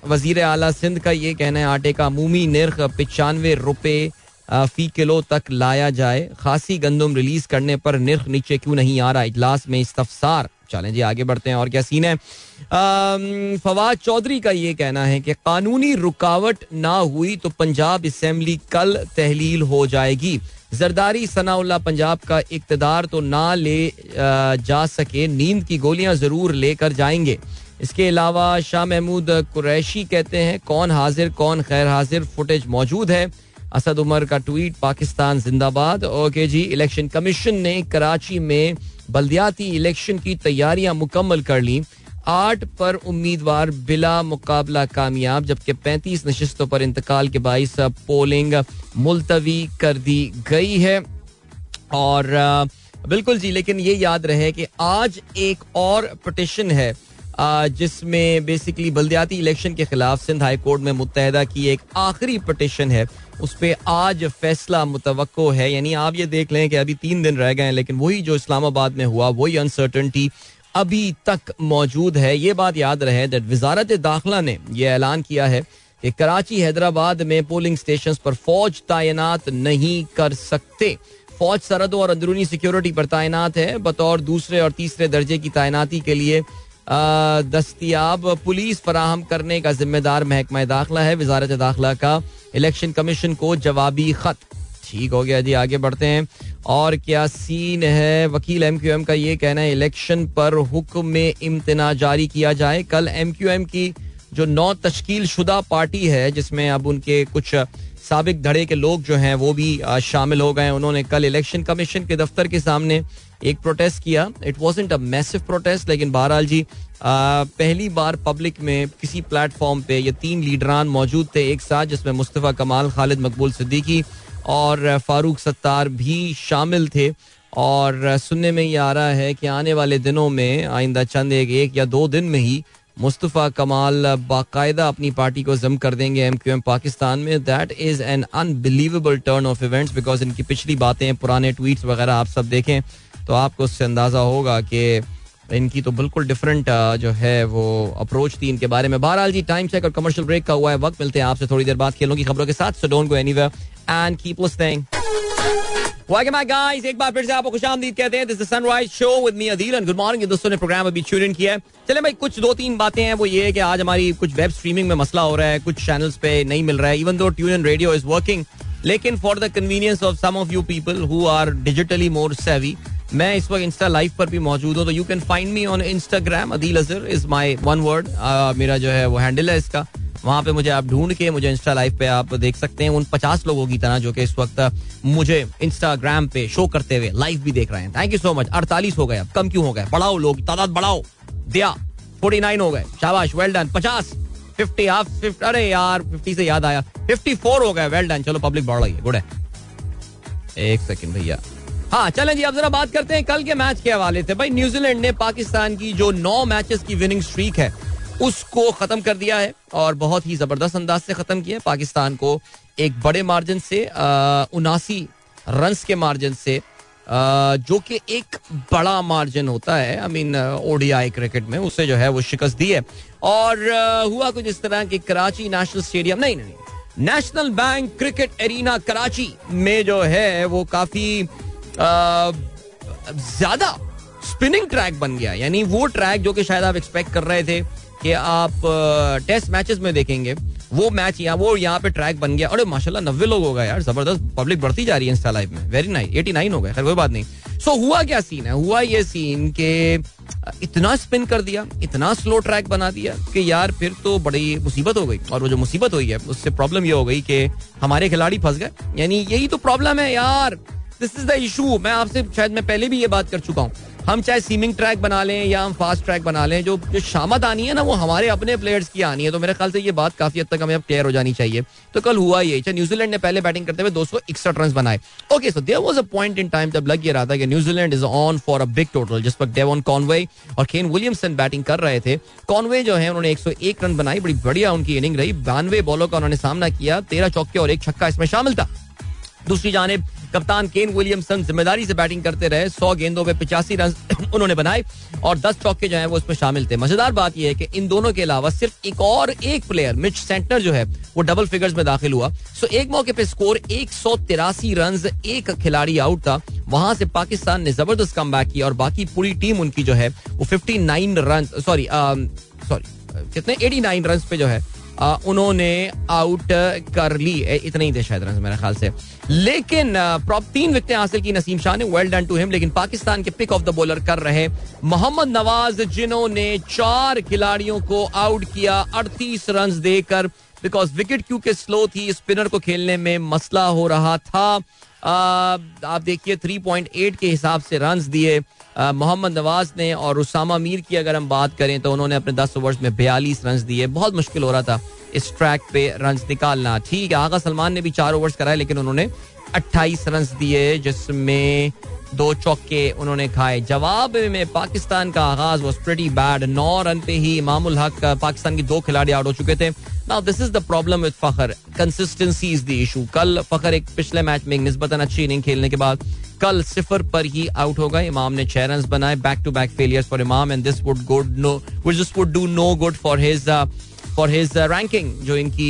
वज़ीर अला सिंध का ये कहना है, आटे का अमूमी निर्ख पचानवे रुपए फ़ी किलो तक लाया जाए. खासी गंदम रिलीज़ करने पर निर्ख नीचे क्यों नहीं आ रहा? इजलास में इस्तफसार चलें जी, आगे बढ़ते हैं, और क्या सीन है? फवाद चौधरी का ये कहना है कि कानूनी रुकावट ना हुई तो पंजाब असम्बली कल तहलील हो जाएगी। जरदारी सनाउल्ला पंजाब का इकतदार तो ना ले जा सके। नींद की गोलियाँ ज़रूर लेकर जाएँगे। इसके अलावा शाह महमूद कुरैशी कहते हैं, कौन हाजिर, कौन खैर हाजिर? फुटेज मौजूद है। असद उमर का ट्वीट, पाकिस्तान जिंदाबाद। ओके जी, इलेक्शन कमीशन ने कराची में बल्दियाती इलेक्शन की तैयारियाँ मुकम्मल कर ली। आठ पर उम्मीदवार बिला मुकाबला कामयाब, जबकि पैंतीस नशस्तों पर इंतकाल के बाईस पोलिंग मुलतवी कर दी गई है। और बिल्कुल जी, लेकिन ये याद रहे कि आज एक और पटिशन है जिसमें बेसिकली बल्दियाती इलेक्शन के खिलाफ सिंध हाई कोर्ट में मुतहदा की एक आखिरी पटिशन है। उस पर आज फैसला मुतवको है। यानी आप ये देख लें कि अभी तीन दिन रह गए हैं, लेकिन वही जो इस्लामाबाद में हुआ, वही अनसर्टनटी अभी तक मौजूद है। ये बात याद रहे दैट वजारत दाखिला ने यह ऐलान किया है कि कराची, हैदराबाद में पोलिंग स्टेशन पर फौज तैनात नहीं कर सकते। फौज सरहदों और अंदरूनी सिक्योरिटी पर तैनात है। बतौर दूसरे और तीसरे दर्जे की तैनाती के लिए दस्तियाब पुलिस फराहम करने का जिम्मेदार महकमा दाखिला है। वजारत दाखिला का इलेक्शन कमीशन को जवाबी खत। ठीक हो गया जी, आगे बढ़ते हैं। और क्या सीन है? वकील एम क्यू एम का ये कहना है, इलेक्शन पर हुक्म इम्तना जारी किया जाए। कल एम क्यू एम की जो नौ तश्कील शुदा पार्टी है, जिसमें अब उनके कुछ सबक धड़े के लोग जो हैं, वो भी शामिल हो गए उन्होंने कल इलेक्शन कमीशन के दफ्तर के सामने एक प्रोटेस्ट किया। It wasn't a massive protest लेकिन बहरहाल जी आ, पहली बार पब्लिक में किसी प्लेटफॉर्म पे ये तीन लीडरान मौजूद थे एक साथ जिसमें मुस्तफ़ा कमाल खालिद मकबूल सिद्दीकी और फारूक सत्तार भी शामिल थे। और सुनने में ये आ रहा है कि आने वाले दिनों में आइंदा चंद एक, एक या दो दिन में ही मुस्तफ़ा कमाल बाकायदा अपनी पार्टी को जम कर देंगे एम क्यू एम पाकिस्तान में। That is an unbelievable turn of events because इनकी पिछली बातें पुराने ट्वीट्स वगैरह आप सब देखें। तो आपको उससे अंदाज़ा होगा कि इनकी तो बिल्कुल डिफरेंट जो है वो अप्रोच थी इनके बारे में। बहरहाल जी टाइम चेक और कमर्शियल ब्रेक का हुआ है वक्त। मिलते हैं आपसे थोड़ी देर बाद खेलों की खबरों के साथ। So don't go anywhere and keep listening Welcome back guys, एक बार फिर से आपको खुशामदीद कहते हैं। This is Sunrise show with me Adeel and good morning दोस्तों ने प्रोग्राम अभी ट्यून इन किया है। चले भाई, कुछ दो तीन बातें हैं। वो ये है कि आज हमारी कुछ वेब स्ट्रीमिंग में मसला हो रहा है। कुछ चैनल्स पे नहीं मिल रहा है। Even though tune in radio is working लेकिन for the convenience of some of you people who are digitally more savvy मैं इस वक्त इंस्टा लाइव पर भी मौजूद हूँ तो you can find me on Instagram Adeel Azhar is my one word मेरा जो है वो हैंडल है इसका। वहाँ पे मुझे आप ढूंढ के मुझे इंस्टा लाइव पे आप देख सकते हैं। उन पचास लोगों की तरह जो कि इस वक्त मुझे इंस्टाग्राम पे शो करते हुए लाइव भी देख रहे हैं। थैंक यू सो मच अड़तालीस हो गए अब, कम क्यों हो गए? बढ़ाओ लोग, तादाद बढ़ाओ। दिया फोर्टी नाइन हो गए। शाबाश वेल डन पचास फिफ्टी हाफ़ अरे यार फिफ्टी से याद आया। फिफ्टी फोर हो गए वेल डन चलो पब्लिक बढ़ रही है। गुड है एक सेकेंड भैया। हाँ चलें जी अब जरा बात करते हैं कल के मैच के हवाले से। भाई न्यूजीलैंड ने पाकिस्तान की जो नौ मैचेस की विनिंग स्ट्रीक है उसको खत्म कर दिया है और बहुत ही ज़बरदस्त अंदाज से खत्म किया पाकिस्तान को एक बड़े मार्जिन से उनासी रन के मार्जिन से आ, जो कि एक बड़ा मार्जिन होता है। आई मीन ओडीआई क्रिकेट में उससे जो है वो शिकस्त दी है। और आ, हुआ कुछ इस तरह कि कराची नेशनल स्टेडियम नहीं नहीं national bank cricket arena Karachi में जो है वो काफ़ी ज़्यादा स्पिनिंग ट्रैक बन गया। यानी वो ट्रैक जो कि शायद आप एक्सपेक्ट कर रहे थे कि आप टेस्ट मैचेस में देखेंगे वो मैच यहाँ वो यहाँ पे ट्रैक बन गया। अरे माशाल्लाह नब्बे लोग हो गए यार ज़बरदस्त पब्लिक बढ़ती जा रही है इंस्टा लाइव में। वेरी नाइस एटी नाइन हो गए खैर कोई बात नहीं। सो so, हुआ क्या सीन है? हुआ ये सीन के इतना स्पिन कर दिया इतना स्लो ट्रैक बना दिया कि यार फिर तो बड़ी मुसीबत हो गई। और वो जो मुसीबत हुई है उससे प्रॉब्लम ये हो गई कि हमारे खिलाड़ी फंस गए। यानी यही तो प्रॉब्लम है यार। दिस इज़ द इशू मैं आपसे शायद मैं पहले भी ये बात कर चुका हूँ। हम चाहे सीमिंग ट्रैक बना लें या हम फास्ट ट्रैक बना लें, जो जो शामत आनी है ना, वो हमारे अपने प्लेयर्स की आनी है। तो मेरे ख्याल से ये बात काफ़ी हद तक हमें अब क्लियर हो जानी चाहिए। तो कल हुआ ये। अच्छा न्यूजीलैंड ने पहले बैटिंग करते हुए दो सौ इकसठ रन बनाए। Okay so there was a point in time जब लग ये रहा था कि New Zealand is on for a big total जिस पर डेवन कॉनवे और केन विलियमसन बैटिंग कर रहे थे। कॉनवे जो है, उन्होंने 101 रन बनाई। बड़ी बढ़िया उनकी इनिंग रही। बानवे बॉलों का उन्होंने सामना किया। तेरह चौके और एक छक्का इसमें शामिल था। दूसरी जानब, कप्तान केन विलियमसन ज़िम्मेदारी से बैटिंग करते रहे, सौ गेंदों पे पिचासी रन उन्होंने बनाए और दस चौके जो है वो उसमें शामिल थे। मज़ेदार बात यह है कि इन दोनों के अलावा सिर्फ़ एक और एक प्लेयर, मिच सेंटर जो है, वो डबल फिगर्स में दाखिल हुआ। सो एक मौके पे स्कोर एक सौ तिरासी रन एक खिलाड़ी आउट था। वहाँ से पाकिस्तान ने ज़बरदस्त कम किया और बाकी पूरी टीम उनकी जो है, वो fifty nine run, sorry sorry, कितने? एटी नाइन रन पे जो है उन्होंने आउट कर ली। इतने ही थे शायद मेरे ख्याल से। लेकिन प्रॉप तीन विकेट हासिल की नसीम शाह ने। वेल डन टू हिम लेकिन पाकिस्तान के पिक ऑफ़ द बॉलर कर रहे मोहम्मद नवाज़, जिन्होंने चार खिलाड़ियों को आउट किया, अड़तीस रन देकर। बिकॉज़ विकेट क्योंकि स्लो थी स्पिनर को खेलने में मसला हो रहा था। आप देखिए 3.8 के हिसाब से रन दिए। मोहम्मद नवाज़ ने और उसामा मीर की अगर हम बात करें तो उन्होंने अपने दस ओवर्स में बयालीस रन दिए। बहुत मुश्किल हो रहा था इस ट्रैक पे रन निकालना। ठीक है, आगा सलमान ने भी चार ओवर्स कराए, लेकिन उन्होंने अट्ठाईस रन दिए, जिसमें दो चौके उन्होंने खाए। जवाब में पाकिस्तान का आगाज़ वॉज़ प्रेटी बैड नौ रन पे ही इमामुल हक, पाकिस्तान के दो खिलाड़ी आउट हो चुके थे। Now this is the problem with Fakhar consistency is the issue कल फखर एक पिछले मैच में निस्बतन अच्छी इनिंग खेलने के बाद कल सिफर पर ही आउट हो गए इमाम ने छह रन बनाए back to back failure for Imam and this would good no this would do no good for his for his ranking जो इनकी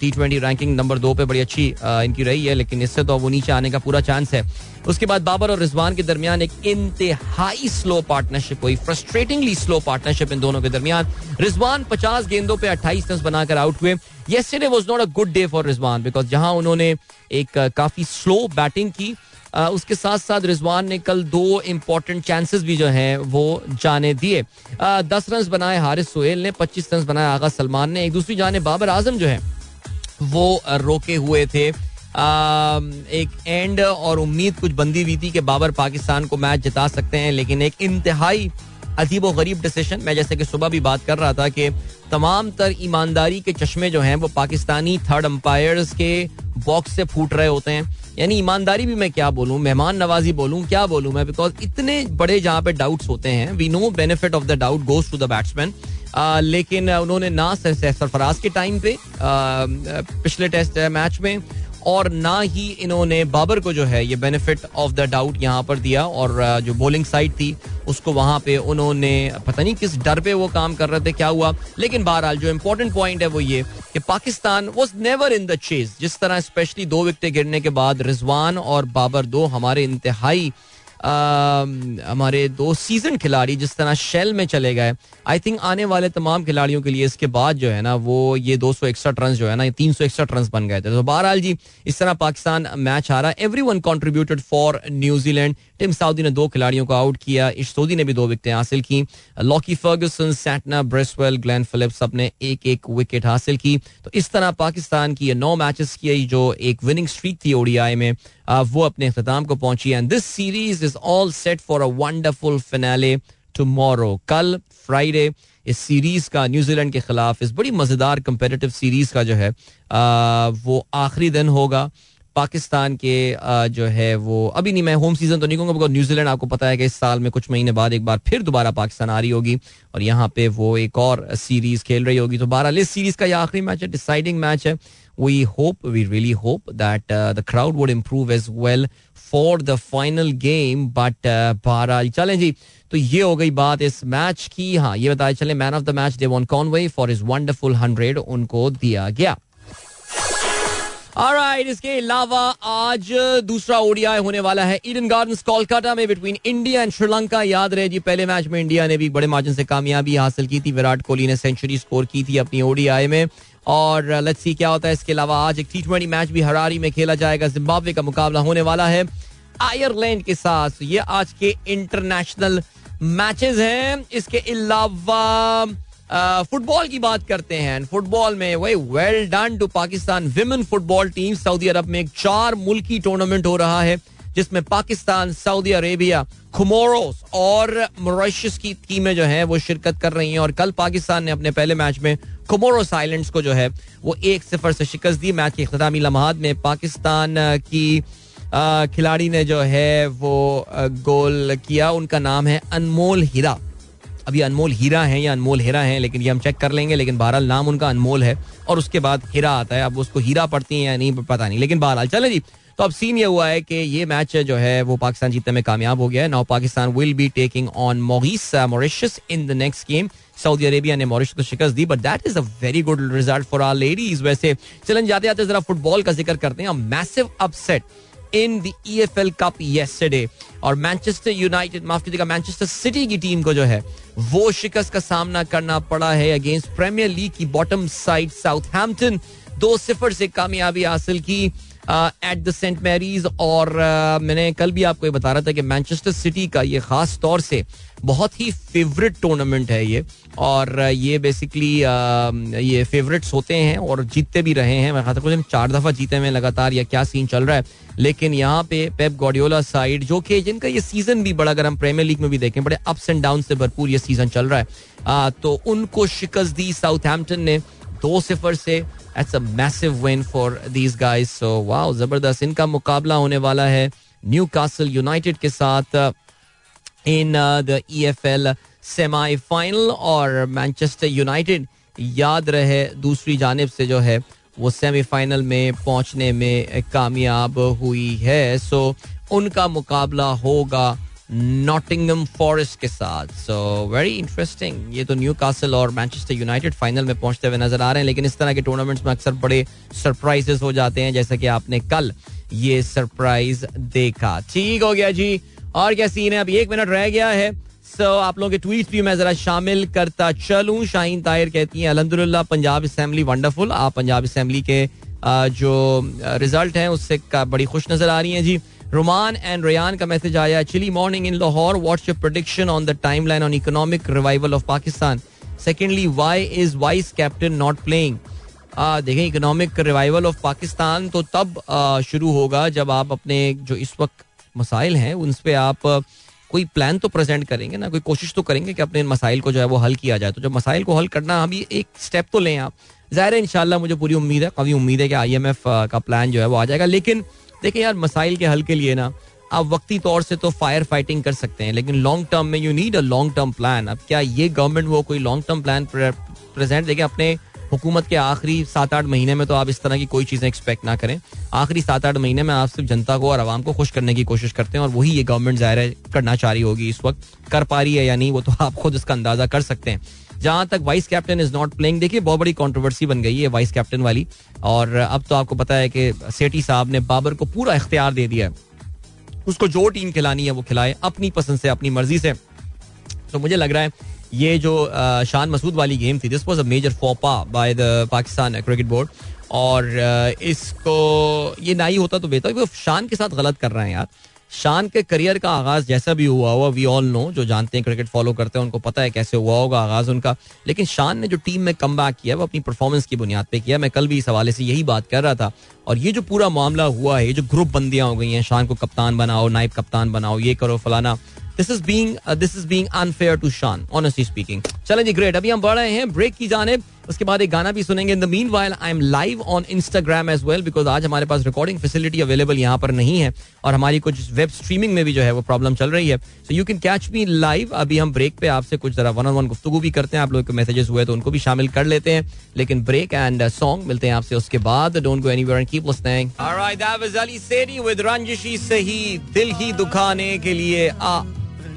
टी ट्वेंटी रैंकिंग नंबर दो पे बड़ी अच्छी uh, इनकी रही है लेकिन इससे तो वो नीचे आने का पूरा चांस है। उसके बाद बाबर और रिजवान के दरमियान एक इंतहाई स्लो पार्टनरशिप हुई फ्रस्ट्रेटिंगली स्लो पार्टनरशिप इन दोनों के दरमियान। रिजवान पचास गेंदों पे अट्ठाईस रन बनाकर आउट हुए। Yesterday was not a good day for Rizwan because जहाँ उन्होंने एक uh, काफ़ी स्लो बैटिंग की उसके साथ साथ रिजवान ने कल दो इंपॉर्टेंट चांसेस भी जो हैं, वो जाने दिए। दस रन बनाए हारिस सोहेल ने, पच्चीस रन बनाए आगा सलमान ने। एक दूसरी जाने बाबर आज़म जो है, वो रोके हुए थे। एक एंड और उम्मीद कुछ बंदी हुई थी कि बाबर पाकिस्तान को मैच जिता सकते हैं, लेकिन एक इंतहाई अजीब व गरीब डिसीज़न मैं जैसे कि सुबह भी बात कर रहा था कि तमाम तर ईमानदारी के चश्मे जो हैं, वो पाकिस्तानी थर्ड अंपायर्स के बॉक्स से फूट रहे होते हैं। यानी ईमानदारी भी मैं क्या बोलूँ, मेहमान नवाजी बोलूँ, क्या बोलूँ मैं? बिकॉज़ इतने बड़े जहाँ पे डाउट्स होते हैं we know benefit of the doubt goes to the batsman लेकिन उन्होंने ना सरफराज के टाइम पे पिछले टेस्ट मैच में और ना ही इन्होंने बाबर को जो है ये बेनिफिट ऑफ़ द डाउट यहाँ पर दिया और जो बॉलिंग साइड थी, उसको वहाँ पे उन्होंने, पता नहीं किस डर पे वो काम कर रहे थे, क्या हुआ। लेकिन बहरहाल जो इंपॉर्टेंट पॉइंट है वो ये कि Pakistan was never in the chase जिस तरह स्पेशली दो विकटें गिरने के बाद रिजवान और बाबर दो हमारे इंतहाई हमारे दो सीज़न खिलाड़ी जिस तरह शेल में चले गए आई थिंक आने वाले तमाम खिलाड़ियों के लिए इसके बाद जो है ना, वो ये दो सौ इकसठ रन जो है ना तीन सौ इकसठ रन बन गए थे। तो बहरहाल जी, इस तरह पाकिस्तान मैच आ रहा है everyone contributed for New Zealand Tim Southee ने दो खिलाड़ियों को आउट किया। इश सोदी ने भी दो विकेटें हासिल की। Lockie Ferguson Santner Bracewell Glenn Phillips सबने एक एक विकेट हासिल की। तो इस तरह पाकिस्तान की नौ मैचेस की जो एक विनिंग स्ट्रीक थी ओडीआई में वो अपने अख्ताम को पहुँची and this series is all set for a wonderful finale tomorrow कल फ्राइडे इस सीरीज़ का न्यूजीलैंड के खिलाफ, इस बड़ी मज़ेदार कंपेटिटिव सीरीज़ का जो है वो आखिरी दिन होगा। पाकिस्तान के जो है, वो, अभी नहीं, मैं होम सीज़न तो नहीं कहूँगा बिकॉज़ न्यूजीलैंड आपको पता है कि इस साल में कुछ महीने बाद एक बार फिर दोबारा पाकिस्तान आ रही होगी, और यहाँ पे वो एक और सीरीज़ खेल रही होगी। तो बहरहाल, इस सीरीज़ का यह आखिरी मैच है डिसाइडिंग मैच है। We hope, we really hope that uh, the crowd would improve as well for the final game. But uh, बहरहाल चलें जी तो ये हो गई बात इस मैच की हाँ ये बताया चले man of the match Devon Conway for his wonderful hundred उनको दिया गया Alright, इसके अलावा आज दूसरा ओडीआई होने वाला है ईडन गार्डन कोलकाता में बिटवीन इंडिया एंड श्रीलंका याद रहे जी पहले मैच में इंडिया ने भी बड़े मार्जिन से कामयाबी हासिल की थी विराट कोहली ने सेंचुरी स्कोर की थी अपनी ओडीआई में और लेट्स सी क्या होता है इसके अलावा। आज एक टी ट्वेंटी मैच भी हरारी में खेला जाएगा। जिम्बाब्वे का मुकाबला होने वाला है आयरलैंड के साथ। ये आज के इंटरनेशनल मैचेस हैं। इसके अलावा फुटबॉल की बात करते हैं। फुटबॉल में वही well done to Pakistan women football team Saudi Arab में एक चार मुल्की टूर्नामेंट हो रहा है, जिसमें पाकिस्तान सऊदी अरेबिया खुमोरोस और मोरिशस की टीमें जो है, वो शिरकत कर रही हैं। और कल पाकिस्तान ने अपने पहले मैच में कुमोरोस आइलैंड्स को जो है, वो एक सिफर से शिकस्त दी मैच के अख्तामी लम्हात में। पाकिस्तान की खिलाड़ी ने जो है, वो गोल किया। उनका नाम है अनमोल हीरा। अभी अनमोल हीरा है या अनमोल हीरा है, लेकिन ये हम चेक कर लेंगे, लेकिन बहरहाल नाम उनका अनमोल है, और उसके बाद हीरा आता है। अब उसको हीरा पढ़ती है या नहीं पता नहीं। लेकिन बहरहाल, चले जी। तो अब सीन ये हुआ है कि ये मैच जो है, वो पाकिस्तान जीतने में कामयाब हो गया है। Now Pakistan will be taking on मोगिस Mauritius in the next game Saudi Arabia ने मॉरिशस को शिकस्त दी but that is a very good result for our ladies वैसे चलन जाते जाते जरा फुटबॉल का ज़िक्र करते हैं। Massive upset in the EFL cup yesterday और मैनचेस्टर यूनाइटेड माफ़ कीजिएगा मैनचेस्टर सिटी की टीम को जो है, वो शिकस्त का सामना करना पड़ा है अगेंस्ट प्रीमियर लीग की बॉटम साइड साउथहैम्पटन दो सिफर से कामयाबी हासिल की। एट द सेंट मैरीज और uh, मैंने कल भी आपको ये बता रहा था कि मैनचेस्टर सिटी का ये खास तौर से बहुत ही फेवरेट टूर्नामेंट है ये। और ये बेसिकली ये फेवरेट्स होते हैं और जीतते भी रहे हैं। मैं खाता कुछ चार दफ़ा जीते हुए लगातार या क्या सीन चल रहा है। लेकिन यहाँ पे पेप गॉडियोला साइड जो कि जिनका ये सीज़न भी बड़ा अगर हम प्रीमियर लीग में भी देखें बड़े अप्स एंड डाउन से भरपूर ये सीज़न चल रहा है। आ, तो उनको शिकस्त दी साउथ ने दो सिफर से। It's a massive win for these guys so wow ज़बरदस्त इनका मुकाबला होने वाला है न्यू कासल यूनाइटेड के साथ in the E F L semifinal और मैनचेस्टर यूनाइटेड याद रहे दूसरी जानब से जो है वो सेमीफाइनल में पहुँचने में कामयाब हुई है सो उनका मुकाबला होगा नॉटिंगम फॉरेस्ट के साथ। सो वेरी इंटरेस्टिंग ये तो न्यू कासल और मैनचेस्टर यूनाइटेड फाइनल में पहुँचते हुए नज़र आ रहे हैं लेकिन इस तरह के टूर्नामेंट्स में अक्सर बड़े सरप्राइजेस हो जाते हैं जैसा कि आपने कल ये सरप्राइज़ देखा। ठीक हो गया जी। और क्या सीन है? अभी एक मिनट रह गया है। सो so, आप लोगों के ट्वीट भी मैं जरा शामिल करता चलूँ। शाहीन ताहिर कहती हैं अलहमदुल्ला पंजाब असम्बली वंडरफुल आप पंजाब असम्बली के जो रिज़ल्ट हैं उससे बड़ी खुश नज़र आ रही हैं जी। रोमान एंड रेयान का मैसेज आया chilly morning in Lahore what's your prediction on the timeline on economic revival of Pakistan secondly why is vice captain not playing देखें इकोनॉमिक रिवाइवल ऑफ़ पाकिस्तान तो तब शुरू होगा जब आप अपने जो इस वक्त मसाइल हैं, उन पर आप, कोई प्लान तो प्रेजेंट करेंगे ना, कोई कोशिश तो करेंगे कि अपने इन मसाइल को जो है वो हल किया जाए। तो जब मसाइल को हल करना अभी एक स्टेप तो लें आप। ज़ाहिर है, इंशाल्लाह मुझे पूरी उम्मीद है कभी उम्मीद है कि आईएमएफ का प्लान जो है वो आ जाएगा। लेकिन देखिए यार, मसाइल के हल के लिए ना, आप वक्ती तौर से तो फायर फाइटिंग कर सकते हैं, लेकिन लॉन्ग टर्म में you need a long term plan अब क्या ये गवर्नमेंट वो कोई लॉन्ग टर्म प्लान प्रेजेंट देखिए, अपने हुकूमत के आखिरी सात आठ महीने में तो आप इस तरह की कोई चीज़ें एक्सपेक्ट ना करें। आखिरी सात आठ महीने में आप सिर्फ़ जनता को और आवाम को खुश करने की कोशिश करते हैं और वही ये गवर्नमेंट ज़ाहिर करना चाह रही होगी इस वक्त। कर पा रही है या नहीं, वो तो आप खुद इसका अंदाज़ा कर सकते हैं। जहाँ तक vice captain is not playing देखिए, बहुत बड़ी कंट्रोवर्सी बन गई है वाइस कैप्टन वाली। और अब तो आपको पता है कि सेठी साहब ने बाबर को पूरा इख्तियार दे दिया है। उसको जो टीम खिलानी है, वो खिलाए, अपनी पसंद से, अपनी मर्ज़ी से। तो मुझे लग रहा है, ये जो शान मसूद वाली गेम थी this was a major फोपा by the Pakistan cricket board और इसको, ये ना ही होता तो बेहतर शान के साथ गलत कर रहे हैं यार। शान के करियर का आगाज़ जैसा भी हुआ हुआ वी ऑल नो जो जानते हैं क्रिकेट फॉलो करते हैं, उनको पता है कैसे हुआ होगा आगाज़ उनका। लेकिन शान ने जो टीम में कम किया वो अपनी परफॉर्मेंस की बुनियाद पे किया मैं कल भी इस हवाले से यही बात कर रहा था। और ये जो पूरा मामला हुआ है, ये जो ग्रुप बंदियाँ हो गई हैं, शान को कप्तान बनाओ नाइब कप्तान बनाओ, ये करो फलाना this is being this is being unfair to Shan honestly speaking चलें जी ग्रेट अभी हम बढ़ रहे हैं ब्रेक की जानेब। उसके बाद एक गाना भी सुनेंगे। In the meanwhile I am live on Instagram as well because आज हमारे पास रिकॉर्डिंग फैसिलिटी अवेलेबल यहाँ पर नहीं है और हमारी कुछ वेब स्ट्रीमिंग में भी जो है वो प्रॉब्लम चल रही है। So you can catch me live अभी हम ब्रेक पे आपसे कुछ जरा वन ऑन वन गुफ्तु भी करते हैं। आप लोग के मैसेजेस हुए तो उनको भी शामिल कर लेते हैं। लेकिन ब्रेक एंड सॉन्ग मिलते हैं आपसे उसके बाद। Don't go anywhere and keep listening alright that was Ali Sethi with रंजिशी सही दिल ही दुखाने के लिए आ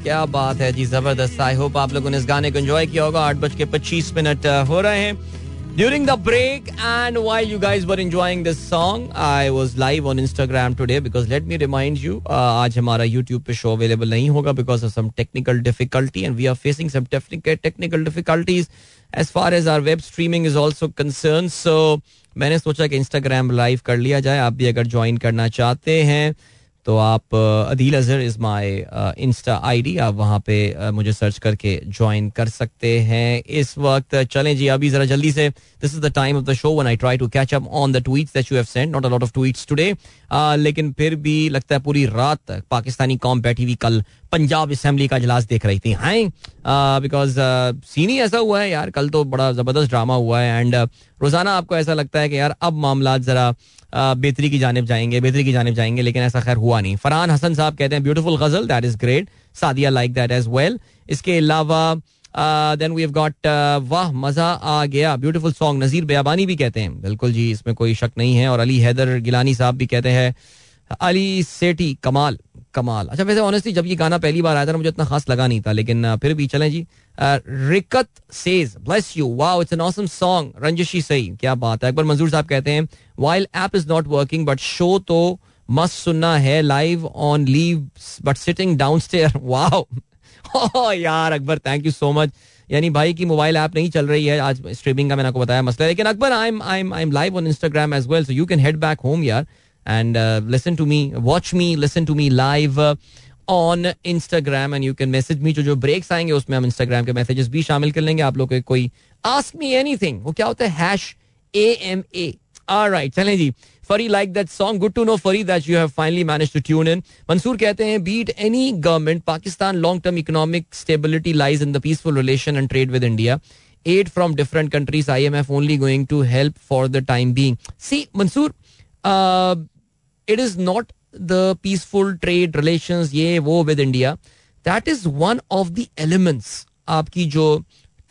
क्या बात है जी ज़बरदस्त आई होप आप लोगों ने इस गाने को एंजॉय किया होगा आठ बज के पच्चीस मिनट हो रहे हैं the break and while you guys were enjoying this song, I was live on Instagram today because let me remind you, uh, आज हमारा YouTube पे show available नहीं होगा because of some technical difficulty and we are facing some technical difficulties as far as our web streaming is also concerned. So मैंने सोचा कि Instagram live कर लिया जाए आप भी अगर ज्वाइन करना चाहते हैं तो आप Adeel Azhar is my insta I D आप वहाँ पे मुझे सर्च करके ज्वाइन कर सकते हैं। इस वक्त चलें जी, अभी ज़रा जल्दी से। This is the time of the show when I try to catch up on the tweets that you have send not a lot of tweets today लेकिन फिर भी लगता है पूरी रात तक पाकिस्तानी कॉम बैठी हुई कल पंजाब असम्बली का इजलास देख रही थी। हाई बिकॉज़ सीन ही ऐसा हुआ है यार, कल तो बड़ा ज़बरदस्त ड्रामा हुआ है। एंड रोज़ाना आपको ऐसा लगता है कि यार, अब मामला ज़रा बेहतरी की जानब जाएँगे, बेहतरी की जानब जाएँगे, लेकिन ऐसा खैर हुआ नहीं। फरहान हसन साहब कहते हैं beautiful ghazal that is great Sadia like that as well इसके अलावा देन वी हैव गॉट वाह, मज़ा आ गया। ब्यूटीफुल सॉन्ग नजीर बयाबानी भी कहते हैं। बिल्कुल जी, इसमें कोई शक नहीं है। और अली हैदर गिलानी साहब भी कहते हैं, अली सेठी, कमाल कमाल. अच्छा वैसे ऑनेस्टली जब ये गाना पहली बार आया था ना, मुझे इतना खास लगा नहीं था, लेकिन फिर भी, चलें जी। रिकत says bless you wow it's an awesome song रंजिशी सही क्या बात है अकबर मंजूर साहब कहते हैं while app is not working but show तो मस्त सुनना है live on leave but sitting down stair wow यार Akbar thank you so much यानी भाई की मोबाइल ऐप नहीं चल रही है आज स्ट्रीमिंग का मैंने आपको बताया मसला लेकिन Akbar I am I am I am live on Instagram as well so you can head back home यार and listen to me watch me listen to me live on Instagram and you can message me जो जो breaks आएँगे उसमें हम Instagram के messages भी शामिल कर लेंगे। आप लोग के कोई आस्क मी एनीथिंग वो क्या होता है? Hash A M A right चलें जी। Fari like that song good to know Fari that you have finally manage to tune in Mansoor कहते हैं beat any government Pakistan long term economic stability lies in the peaceful relation and trade with India aid from different countries imf only going to help for the time being. See mansoor uh, it is not the peaceful trade relations ये वो with India that is one of the elements आपकी जो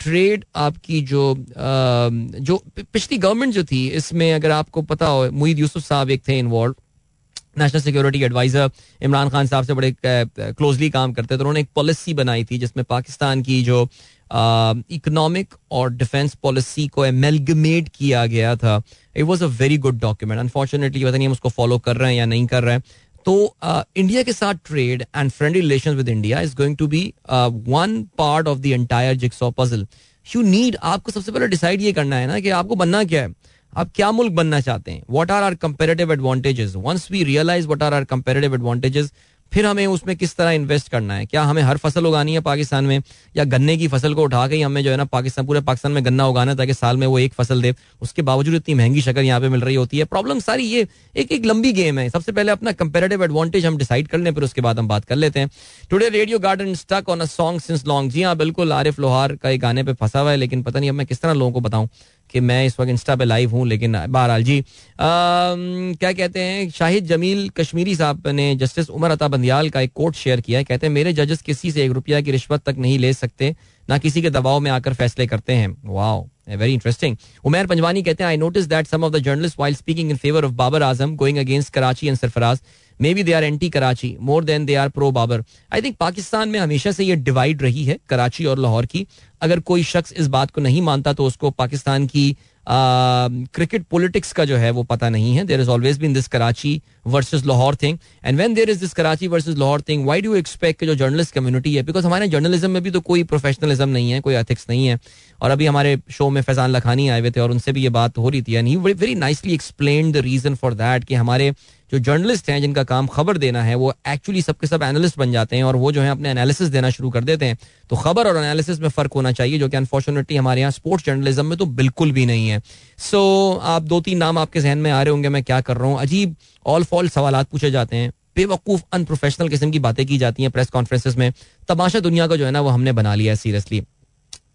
trade आपकी जो जो पिछली government जो थी इसमें अगर आपको पता हो मुईद यूसुफ साहब एक थे involve national security adviser Imran Khan साहब से बड़े क्लोजली काम करते थे तो उन्होंने एक पॉलिसी बनाई थी जिसमें पाकिस्तान की जो इकोनॉमिक और डिफेंस पॉलिसी को एमेलगमेट किया गया था। It was a very good document unfortunately पता नहीं हम उसको फॉलो कर रहे हैं या नहीं कर रहे हैं। तो इंडिया uh, के साथ trade and friendly relation with India is going to be one part of the entire jigsaw puzzle you need आपको सबसे पहले डिसाइड ये करना है ना कि आपको बनना क्या है। आप क्या मुल्क बनना चाहते हैं? What are our comparative advantages once we realize what are our comparative advantages फिर हमें उसमें किस तरह इन्वेस्ट करना है? क्या हमें हर फ़सल उगानी है पाकिस्तान में? या गन्ने की फ़सल को उठा के ही हमें जो है ना पाकिस्तान, पूरे पाकिस्तान में गन्ना उगाना है ताकि साल में वो एक फ़सल दे? उसके बावजूद इतनी महँगी शक्कर यहाँ पे मिल रही होती है। प्रॉब्लम सारी ये, एक एक लंबी गेम है। सबसे पहले अपना कंपेरेटिव एडवांटेज हम डिसाइड कर लें, फिर उसके बाद हम बात कर लेते हैं। Today radio garden stuck on a song since long जी हाँ बिल्कुल आरिफ लोहार का एक गाने पर फंसा हुआ है, लेकिन पता नहीं अब मैं किस तरह लोगों को बताऊँ। कि मैं इस वक्त इंस्टा पे लाइव हूँ लेकिन बहरहाल जी आ, क्या कहते हैं शाहिद जमील कश्मीरी साहब ने जस्टिस उमर अता बंदियाल का एक कोर्ट शेयर किया है। कहते हैं मेरे जजेस किसी से एक रुपया की रिश्वत तक नहीं ले सकते ना किसी के दबाव में आकर फैसले करते हैं। Wow very interesting Umer Panjwani कहते हैं I notice that some of the journalist while speaking in favour of Babar Azam going against Karachi and Sarfaraz maybe they are anti Karachi more than they are pro Babar I think Pakistan में हमेशा से ये divide रही है कराची और लाहौर की। अगर कोई शख्स इस बात को नहीं मानता तो उसको पाकिस्तान की क्रिकेट पॉलिटिक्स का जो है वो पता नहीं है. There is always been this Karachi versus Lahore thing and when there is this Karachi versus Lahore thing why do expect जो जर्नलिस्ट कम्युनिटी है? बिकॉज़ हमारे जर्नलिज्म में भी तो कोई प्रोफेशनलिज्म नहीं है, कोई एथिक्स नहीं है. और अभी हमारे शो में फैजान लखानी आए हुए थे और उनसे भी ये बात हो रही थी. And he very nicely explain the reason for that कि हमारे जो जर्नलिस्ट हैं जिनका काम खबर देना है वो एक्चुअली सबके सब एनालिस्ट बन जाते हैं और वो जो है अपने एनालिसिस देना शुरू कर देते हैं। तो खबर और एनालिसिस में फ़र्क होना चाहिए जो कि अनफॉर्चुनेटली हमारे यहाँ स्पोर्ट्स जर्नलिज्म में तो बिल्कुल भी नहीं है। सो so, आप दो तीन नाम आपके जहन में आ रहे होंगे मैं क्या कर रहा हूँ? अजीब ऑल फॉल सवाल पूछे जाते हैं। बेवकूफ़ अनप्रोफेशनल किस्म की बातें की जाती हैं प्रेस कॉन्फ्रेंसिस में। तमाशा दुनिया का जो है ना वो हमने बना लिया है सीरियसली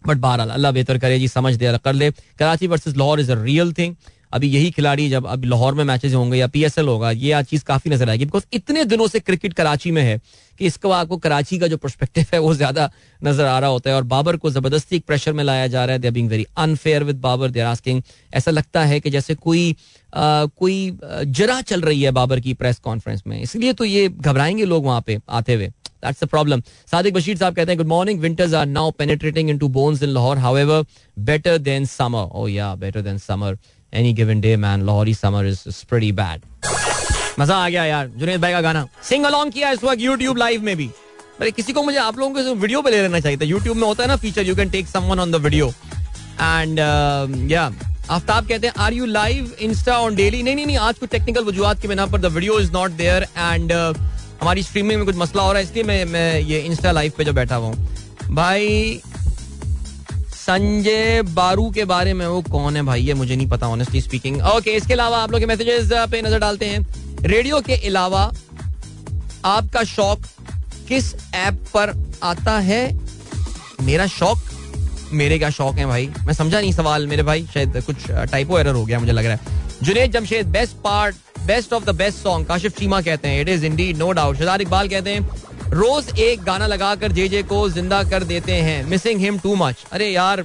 बट बहरहाल अल्लाह बेहतर करे जी समझ दे कर ले। Karachi versus Lahore is a real thing अभी यही खिलाड़ी जब अब लाहौर में मैचेस होंगे या पीएसएल होगा ये आज चीज़ काफ़ी नज़र आएगी। बिकॉज़ इतने दिनों से क्रिकेट कराची में है कि इसको आपको कराची का जो परस्पेक्टिव है वो ज़्यादा नज़र आ रहा होता है। और बाबर को ज़बरदस्ती एक प्रेशर में लाया जा रहा है। They very unfair with Babar. They're asking ऐसा लगता है कि जैसे कोई आ, कोई जरा चल रही है बाबर की प्रेस कॉन्फ्रेंस में। इसलिए तो ये घबराएँगे लोग वहाँ पे आते हुए। That's the problem. Sadiq Bashir साहब कहते हैं good morning winters are now penetrating into bones in Lahore however better than summer oh yeah better than summer any given day man Lahori summer is pretty bad मज़ा आ गया यार, जुनेद भाई का गाना। सिंग अलोंग किया इस वक्त यूट्यूब लाइव में भी। अरे, किसी को मुझे आप लोगों को वीडियो पे ले लेना चाहिए था। यूट्यूब में होता है ना feature you can take someone on the video and या आफ्ताब कहते हैं are you live insta on daily नहीं नहीं नहीं, आज कुछ टेक्निकल वजूहत की बिना, पर the video is not there and हमारी स्ट्रीमिंग में कुछ मसला हो रहा है, इसलिए मैं मैं ये इंस्टा लाइव पे जो बैठा हुआ हूँ। भाई संजय बारू के बारे में, वो कौन है भाई? ये मुझे नहीं पता ऑनेस्टली स्पीकिंग ओके इसके अलावा आप लोग के मैसेजेस पे नज़र डालते हैं। रेडियो के अलावा आपका शौक किस ऐप पर आता है? मेरा शौक? मेरे क्या शौक है भाई? मैं समझा नहीं सवाल मेरे भाई, शायद कुछ टाइपो एरर हो गया मुझे लग रहा है। Junaid Jamshed best part best of the best song Kashif Cheema कहते हैं it is indie no doubt शदार Iqbal कहते हैं रोज एक गाना लगाकर जे जे को ज़िंदा कर देते हैं। मिसिंग हिम टू मच अरे यार,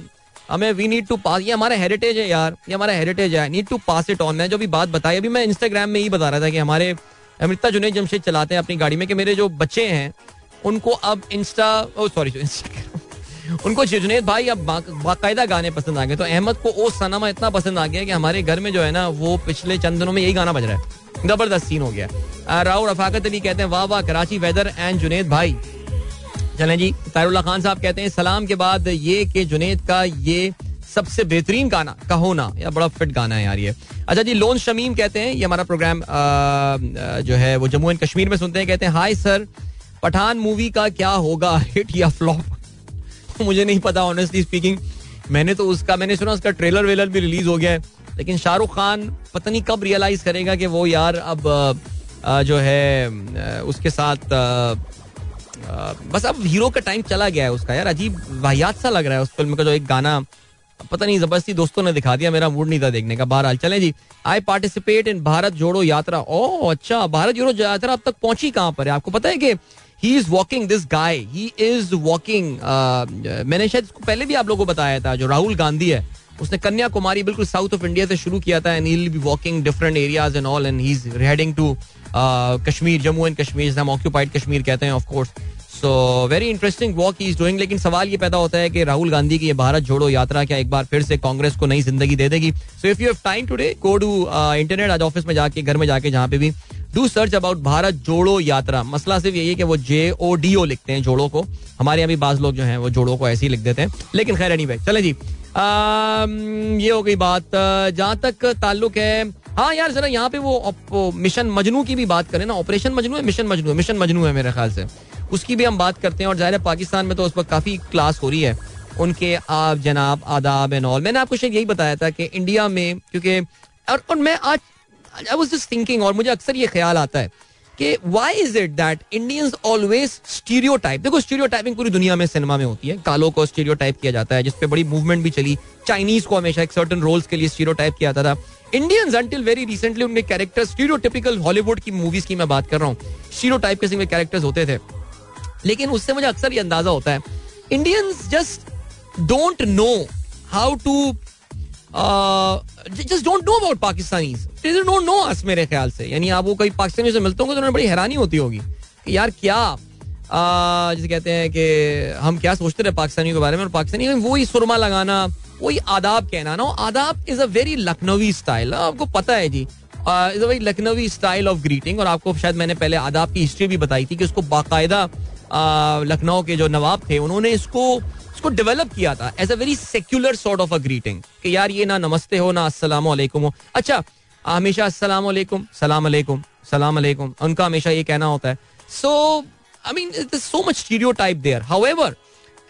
हमें वी नीड टू पास ये हमारा हेरिटेज है यार, ये हमारा हेरिटेज है। Need to pass it on मैं जो भी बात बताई, अभी मैं इंस्टाग्राम में ही बता रहा था कि हमारे अमृता जुनेद जमशेद चलाते हैं अपनी गाड़ी में कि मेरे जो बच्चे हैं, उनको अब इंस्टा सॉरी इंस्टाग्राम उनको जुनेद भाई, अब बाकायदा गाने पसंद आ गए। तो अहमद को ओ सनामा इतना पसंद आ गया कि हमारे घर में जो है ना, वो पिछले चंद दिनों में यही गाना बज रहा है। ज़बरदस्त सीन हो गया। राहुल रफाकत अली कहते हैं वाह वाह कराची वेदर एंड जुनेद भाई। चलें जी तारुल्ला खान साहब कहते हैं सलाम के बाद ये कि जुनेद का ये सबसे बेहतरीन गाना कहो ना या बड़ा फिट गाना है यार ये। अच्छा जी लोन शमीम कहते हैं ये हमारा प्रोग्राम आ, जो है वो जम्मू एंड कश्मीर में सुनते हैं कहते हैं हाय सर पठान मूवी का क्या होगा हिट या फ्लॉप मुझे नहीं पता ऑनेस्टली स्पीकिंग मैंने तो उसका मैंने सुना उसका ट्रेलर वेलर भी रिलीज़ हो गया है। लेकिन शाहरुख खान पता नहीं कब रियलाइज़ करेगा कि वो यार अब जो है उसके साथ बस अब हीरो का टाइम चला गया है उसका। यार अजीब वाहियात सा लग रहा है उस फ़िल्म का जो एक गाना, पता नहीं, ज़बरदस्ती दोस्तों ने दिखा दिया, मेरा मूड नहीं था देखने का। बहरहाल, चले जी। आई पार्टिसिपेट इन भारत जोड़ो यात्रा। ओ अच्छा भारत जोड़ो यात्रा अब तक पहुँची कहाँ पर है? आपको पता है कि he is walking this guy he is walking मैंने शायद इसको पहले भी आप लोगों को बताया था, जो राहुल गांधी है। उसने कन्याकुमारी बिल्कुल साउथ ऑफ़ इंडिया से शुरू किया था and be walking different areas and all and he is heading to Kashmir Jammu and Kashmir हम ऑक्यूपाइड कश्मीर कहते हैं of course so very interesting walk is doing लेकिन सवाल ये पैदा होता है कि राहुल गांधी की ये भारत जोड़ो यात्रा क्या एक बार फिर से कांग्रेस को नई ज़िंदगी दे देगी? So if you have time today go to internet आज ऑफ़िस में जाके, घर में जाके जहाँ पे भी do search about Bharat Jodo Yatra. मसला सिर्फ़ यही है कि वो जे ओ डी ओ लिखते हैं जोड़ो को। हमारे यहाँ भी बाज लोग जो हैं, वो जोड़ो को ऐसे ही लिख देते हैं। लेकिन खैर एनी चले जी। ये हो गई बात जहाँ तक ताल्लुक है। हाँ यार जरा यहाँ पे वो मिशन मजनू की भी बात करें ना। ऑपरेशन मजनू है मिशन मजनू है मिशन मजनू है मेरे ख्याल से। उसकी भी हम बात करते हैं और ज़ाहिर है पाकिस्तान में तो उस वक्त काफ़ी क्लास हो रही है। उनके आप जनाब आदाब एंड ऑल मैंने आपको शायद यही बताया था कि इंडिया में क्योंकि और, और मैं आज आई वाज जस्ट थिंकिंग और मुझे अक्सर ये ख्याल आता है कि why is it that Indians always stereotype देखो स्टीरियोटाइपिंग पूरी दुनिया में सिनेमा में होती है। कालों को स्टीरियोटाइप किया जाता है जिसपे बड़ी मूवमेंट भी चली। चाइनीज़ को हमेशा एक सर्टन रोल्स के लिए स्टीरियोटाइप किया जाता था। इंडियंस अंटिल वेरी रिसेंटली उनके कैरेक्टर स्टीरियोटिपिकल हॉलीवुड की मूवीज़ की मैं बात कर रहा हूँ। स्टीरियोटाइप के कैरेक्टर्स होते थे। लेकिन उससे मुझे अक्सर ये अंदाज़ा होता है। Indians just don't know how to just don't know about Pakistanis don't know us मेरे ख्याल से। यानी आप वो कई पाकिस्तानी से मिलते होंगे तो उन्हें बड़ी हैरानी होती होगी कि यार क्या जैसे कहते हैं कि हम क्या सोचते रहे पाकिस्तानियों के बारे में और पाकिस्तानी वही सुरमा लगाना, वही आदाब कहना। ना adaab is a very Lucknowi style आपको पता है जी। Is a very Lucknowi style of greeting और आपको शायद मैंने पहले आदाब की हिस्ट्री भी बताई थी कि उसको बाकायदा लखनऊ के जो नवाब थे, उन्होंने इसको इसको डेवलप किया था as a very secular sort of a greeting कि यार ये ना नमस्ते हो, ना अस्सलाम हो। अच्छा हमेशा अस्सलाम वालेकुम सलाम अलैकुम सलाम अलैकुम, उनका हमेशा ये कहना होता है। So I mean so much stereotype there however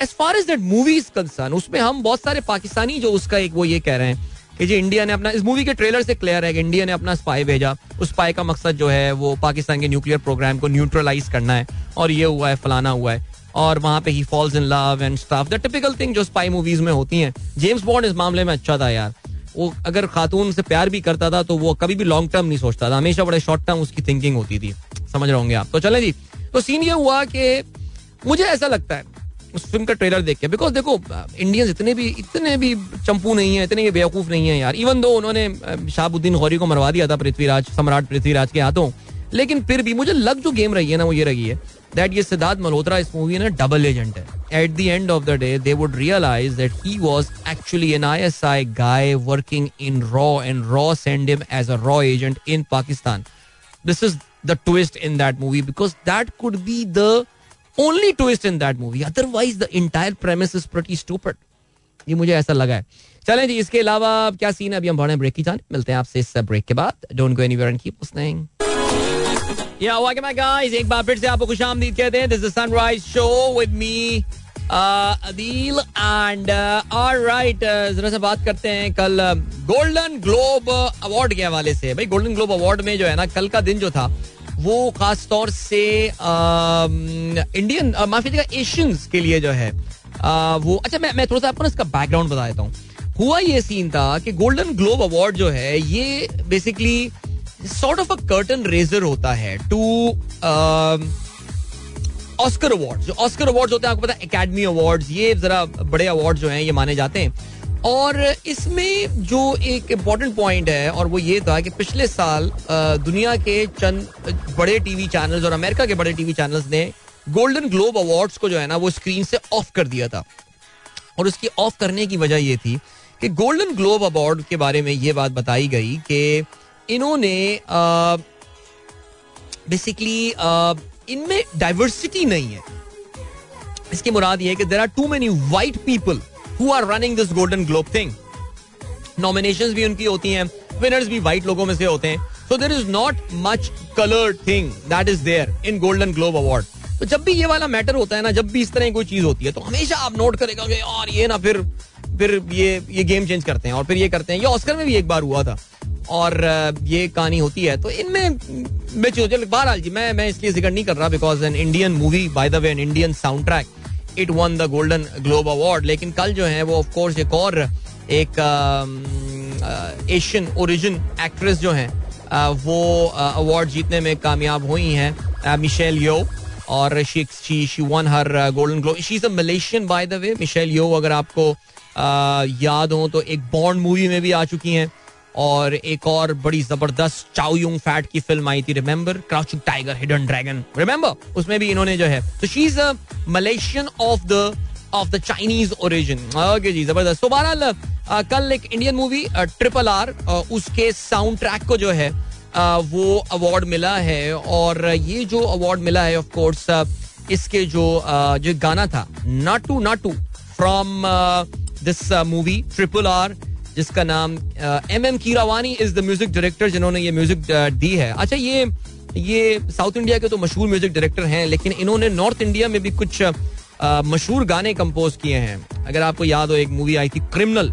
as far as that movie is concern उसमें हम बहुत सारे पाकिस्तानी जो उसका एक वो ये कह रहे हैं कि जी इंडिया ने अपना, इस मूवी के ट्रेलर से क्लियर है कि इंडिया ने अपना स्पाई भेजा। उस स्पाई का मकसद जो है वो पाकिस्तान के न्यूक्लियर प्रोग्राम को न्यूट्रलाइज करना है, और ये हुआ है, फलाना हुआ है। और वहाँ पे he falls in love and stuff the typical thing जो स्पाई मूवीज़ में होती हैं जेम्स बॉन्ड इस मामले में अच्छा था यार। वो अगर खातून से प्यार भी करता था तो वो कभी भी लॉन्ग टर्म नहीं सोचता था। हमेशा बड़े शॉर्ट टर्म उसकी थिंकिंग होती थी। समझ रहे होंगे आप। तो चले जी। तो सीन ये हुआ कि मुझे ऐसा लगता है, उस फ़िल्म का ट्रेलर देख के। बिकॉज़ देखो इंडियंस इतने भी इतने भी चंपू नहीं है, इतने बेवकूफ़ नहीं है यार। इवन दो उन्होंने शाहबुद्दीन गौरी को मरवा दिया था पृथ्वीराज, सम्राट पृथ्वीराज के हाथों, लेकिन फिर भी मुझे लग जो गेम रही है ना, वो ये रही है। दैट ये सिद्धार्थ मल्होत्रा इस मूवी ना डबल एजेंट है। At the end of the day they would realise that he was actually an ISI guy working in raw and raw send him as a raw agent in Pakistan this is the twist in that movie because that could be the only twist in that movie. Otherwise, the entire premise is pretty stupid. ये मुझे ऐसा लगा है। चलें जी इसके अलावा क्या scene है? अभी हम बढ़े ब्रेक की जाने। मिलते हैं आपसे इस ब्रेक के बाद। Don't go anywhere and keep listening yeah my guys एक बार फिर से आपको खुशामदीद कहते हैं। This is sunrise show with me Adeel and alright जरा सा बात करते हैं कल गोल्डन ग्लोब अवार्ड के हवाले से। भाई गोल्डन ग्लोब अवार्ड में जो है ना कल का दिन जो था वो खास तौर से इंडियन माफ़ी देगा एशियंस के लिए जो है आ, वो अच्छा मैं मैं थोड़ा सा आपको ना इसका बैकग्राउंड बता देता हूँ। हुआ ये सीन था कि गोल्डन ग्लोब अवार्ड जो है ये basically sort of a curtain raiser होता है टू ऑस्कर अवार्ड जो ऑस्कर अवार्ड होते हैं, आपको पता है एकेडमी अवार्ड ये जरा बड़े अवार्ड जो हैं, ये माने जाते हैं। और इसमें जो एक इम्पोर्टेंट पॉइंट है, और वो ये था कि पिछले साल दुनिया के चंद बड़े टीवी चैनल्स और अमेरिका के बड़े टीवी चैनल्स ने गोल्डन ग्लोब अवार्ड्स को जो है ना, वो स्क्रीन से ऑफ़ कर दिया था। और उसकी ऑफ़ करने की वजह ये थी कि गोल्डन ग्लोब अवार्ड के बारे में ये बात बताई गई कि इन्होंने बेसिकली इनमें डाइवर्सिटी नहीं है। इसकी मुराद ये है कि there are too many white people who are running this Golden Globe thing nomination भी उनकी होती हैं विनर्स भी वाइट लोगों में से होते हैं। So there is not much colour thing that is there in Golden Globe award तो जब भी ये वाला मैटर होता है ना, जब भी इस तरह की कोई चीज़ होती है तो हमेशा आप नोट करेगा कि यार, ये ना फिर फिर ये ये गेम चेंज करते हैं और फिर ये करते हैं। ये ऑस्कर में भी एक बार हुआ था। और ये कहानी होती है तो इनमें मैं बहरहाल जी, मैं मैं इसलिए ज़िक्र नहीं कर रहा because an Indian movie by the way an Indian sound track it won the Golden Globe award लेकिन कल जो है, वो ऑफकोर्स एक और, एक एशियन ओरिजिन एक्ट्रेस जो है वो अवार्ड जीतने में कामयाब हुई हैं मिशेल यो और she she won her Golden Globe she is a Malaysian by the way Michelle Yeoh अगर आपको याद हो तो एक बॉन्ड मूवी में भी आ चुकी हैं। और एक और बड़ी ज़बरदस्त चाउयुंग फैट की फ़िल्म आई थी remember Crouching Tiger Hidden Dragon remember उसमें भी इन्होंने जो है तो she is Malaysian of the of the Chinese origin okay जी, ज़बरदस्त। तो बहरहाल कल एक इंडियन मूवी ट्रिपल आर उसके साउंड ट्रैक को जो है वो अवार्ड मिला है और ये जो अवार्ड मिला है ऑफ़ कोर्स इसके जो जो गाना था Naatu Naatu from this movie Triple R जिसका नाम M M Keeravani is the music director जिन्होंने ये म्यूज़िक दी है। अच्छा ये ये साउथ इंडिया के तो मशहूर म्यूज़िक डायरेक्टर हैं, लेकिन इन्होंने नॉर्थ इंडिया में भी कुछ मशहूर गाने कंपोज किए हैं। अगर आपको याद हो, एक मूवी आई थी क्रिमिनल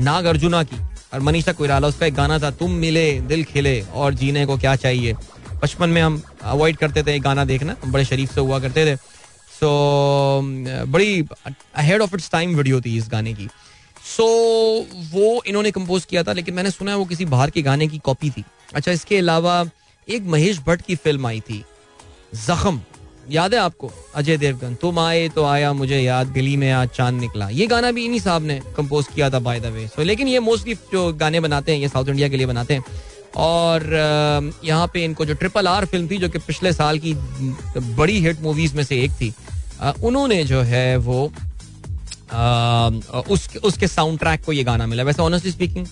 नाग अर्जुना की, और मनीषा कोयराला उसका एक गाना था, तुम मिले, दिल खिले, और जीने को क्या चाहिए? बचपन में हम अवॉइड करते थे गाना देखना बड़े शरीफ से हुआ करते थे। सो बड़ी ahead of its time video थी इस गाने की। सो वो इन्होंने कंपोज किया था, लेकिन मैंने सुना है वो किसी बाहर के गाने की कॉपी थी। अच्छा इसके अलावा एक महेश भट्ट की फ़िल्म आई थी, जख्म। याद है आपको? अजय देवगन, तुम आए तो आया मुझे याद, गली में आज चाँद निकला। ये गाना भी इन्हीं साहब ने कंपोज किया था बाय द वे सो लेकिन ये मोस्टली जो गाने बनाते हैं, ये साउथ इंडिया के लिए बनाते हैं। और यहाँ पे इनको जो ट्रिपल आर फ़िल्म थी, जो कि पिछले साल की बड़ी हिट मूवीज़ में से एक थी उन्होंने जो है वो उस, उसके साउंड ट्रैक को ये गाना मिला। वैसे honestly speaking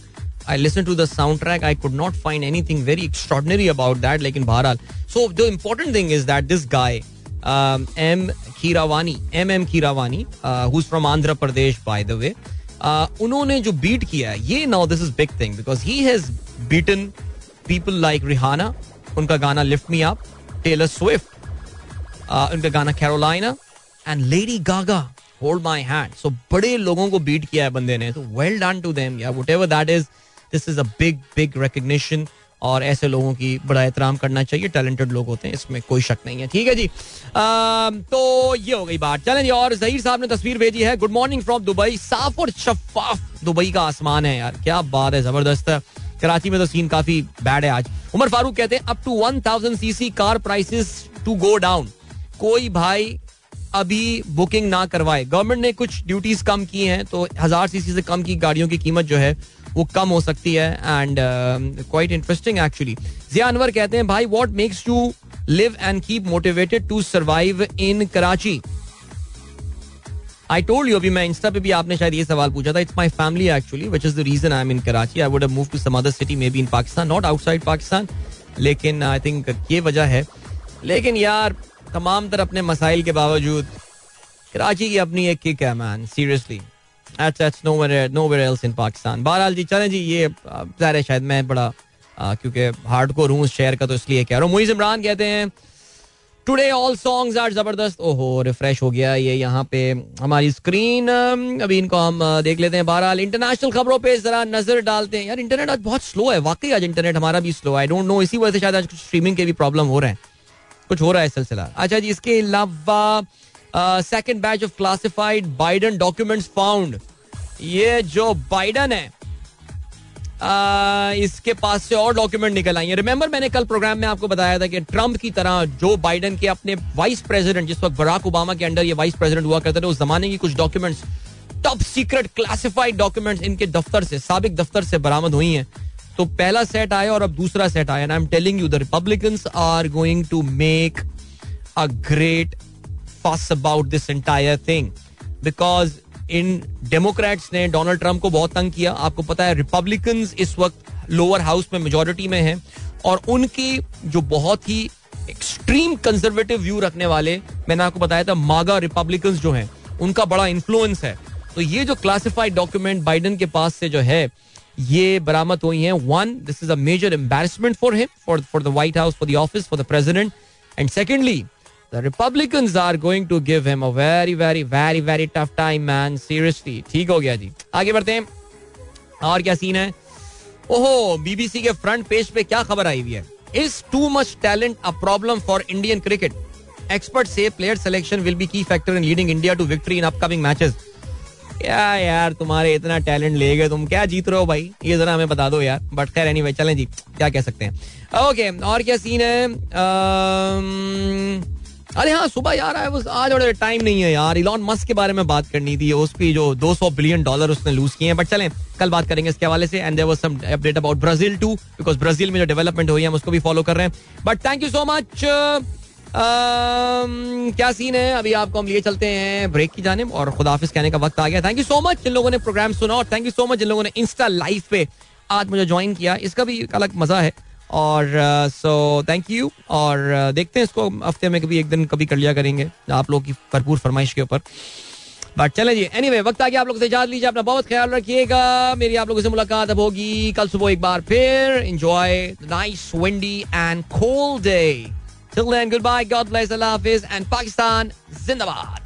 I listen to the sound track I could not find any thing very extraordinary about that लेकिन बहरहाल। सो जो important thing is that this guy M Keeravani M M Keeravani who from Andhra Pradesh by the way उन्होंने जो beat किया है ये now this is big thing because he has beaten people like Rihanna उनका गाना Lift Me Up Taylor Swift उनका गाना Carolina and Lady Gaga Hold My Hand so बड़े लोगों को बीट किया है बंदे ने तो well done to them yeah whatever that is this is a big big recognition और ऐसे लोगों की बड़ा एहतराम करना चाहिए। टैलेंटेड लोग होते हैं इसमें कोई शक नहीं है। ठीक है जी। आ, तो ये हो गई बात। चलें और जहीर साहब ने तस्वीर भेजी है। गुड मॉर्निंग फ्रॉम दुबई साफ़ और शफाफ। दुबई का आसमान है यार क्या बात है ज़बरदस्त है। कराची में तो सीन काफ़ी बैड है आज। उमर फारूक कहते हैं up to one thousand CC car prices to go down कोई भाई अभी बुकिंग ना करवाए। गवर्नमेंट ने कुछ ड्यूटीज़ कम की हैं तो हज़ार सीसी से कम की गाड़ियों की कीमत जो है, वो कम हो सकती है and quite interesting actually Zia Anwar कहते हैं, भाई what makes you live and keep motivated to survive in Karachi I told you अभी मैं इंस्टा पे भी आपने शायद ये सवाल पूछा था। It's my family actually which is the reason I am in Karachi I would move to some other city maybe in Pakistan not outside Pakistan लेकिन आई थिंक ये वजह है। लेकिन यार तमाम तर अपने मसाइल के बावजूद, कराची की अपनी एक किक है मैन सीरियसली अच्छा इट्स नोवेयर बहरहाल जी, चलें जी, ये ज़ाहिर शायद मैं बड़ा क्योंकि हार्ड को रूस शेयर का तो इसलिए कह रहा हूँ। मुइज इमरान कहते हैं टुडे ऑल सॉन्ग्स आर ज़बरदस्त. ओहो रिफ्रेश हो गया ये यहाँ पे हमारी स्क्रीन अभी इनको हम देख लेते हैं। बहरहाल इंटरनेशनल खबरों पे जरा नज़र डालते हैं। यार इंटरनेट आज बहुत स्लो है। वाकई आज इंटरनेट हमारा भी स्लो है। आई डोंट नो इसी वजह से शायद आज स्ट्रीमिंग के भी प्रॉब्लम हो रहे हैं। कुछ हो रहा है सिलसिला। अच्छा जी इसके अलावा second batch of classified Biden documents found ये जो बाइडन है आ, इसके पास से और डॉक्यूमेंट निकल आई है। रिमेंबर मैंने कल प्रोग्राम में आपको बताया था कि ट्रंप की तरह जो बाइडन के अपने वाइस प्रेसिडेंट जिस वक्त बराक ओबामा के अंडर ये वाइस प्रेसिडेंट हुआ करते थे उस जमाने की कुछ documents top secret classified documents इनके दफ्तर से सबक दफ्तर से बरामद हुई हैं। तो पहला सेट आया और अब दूसरा सेट आया। I am telling you the Republicans are going to make a great fuss about this entire thing because in Democrats ने डोनाल्ड ट्रंप को बहुत तंग किया। आपको पता है रिपब्लिकन इस वक्त लोअर हाउस में मेजोरिटी में हैं। और उनकी जो बहुत ही एक्सट्रीम कंजर्वेटिव व्यू रखने वाले, मैंने आपको बताया था मागा रिपब्लिकन जो हैं, उनका बड़ा इन्फ्लुएंस है। तो ये जो क्लासिफाइड डॉक्यूमेंट बाइडन के पास से जो है ये बरामद हुई हैं। One this is a major embarrassment for him for for the White House for the office for the president and secondly Republicans are going to give him a very very very, very tough time, man. Seriously. ठीक हो गया जी। आगे बढ़ते हैं। और क्या scene है? ओहो बीबीसी के फ्रंट पेज पे क्या खबर आई हुई है? Is too much talent a problem for Indian cricket expert से player selection will be key factor in leading India to victory in upcoming matches क्या यार, तुम्हारे इतना टैलेंट ले गए तुम, क्या जीत रहे हो भाई? ये जरा हमें बता दो यार बट खैर एनीवे चलें जी, क्या कह सकते हैं। ओके और क्या सीन है? अरे हाँ सुबह यार आया आज और टाइम नहीं है यार इलॉन मस्क के बारे में बात करनी थी उसकी जो 200 बिलियन डॉलर उसने लूज किए हैं बट चलें, कल बात करेंगे इसके हवाले से and there was some update about Brazil too because Brazil में जो डेवलपमेंट हुई है, हम उसको भी फॉलो कर रहे हैं। But thank you so much क्या सीन है? अभी आपको हम लिए चलते हैं ब्रेक की जाने और खुदाफिज कहने का वक्त आ गया। थैंक यू सो मच जिन लोगों ने प्रोग्राम सुना और थैंक यू सो मच जिन लोगों ने इंस्टा लाइव पे आज मुझे ज्वाइन किया। इसका भी अलग मज़ा है और सो थैंक यू और देखते हैं इसको हफ़्ते में कभी एक दिन कभी कर लिया करेंगे आप लोगों की भरपूर फरमाइश के ऊपर। बट चले जी एनी वे वक्त आ गया आप लोग से इजाज़त लीजिए, अपना बहुत ख्याल रखिएगा। मेरी आप लोगों से मुलाकात अब होगी कल सुबह एक बार फिर। Enjoy nice windy and cold day Till then, goodbye, God bless, Allah Hafiz, and Pakistan, Zindabad.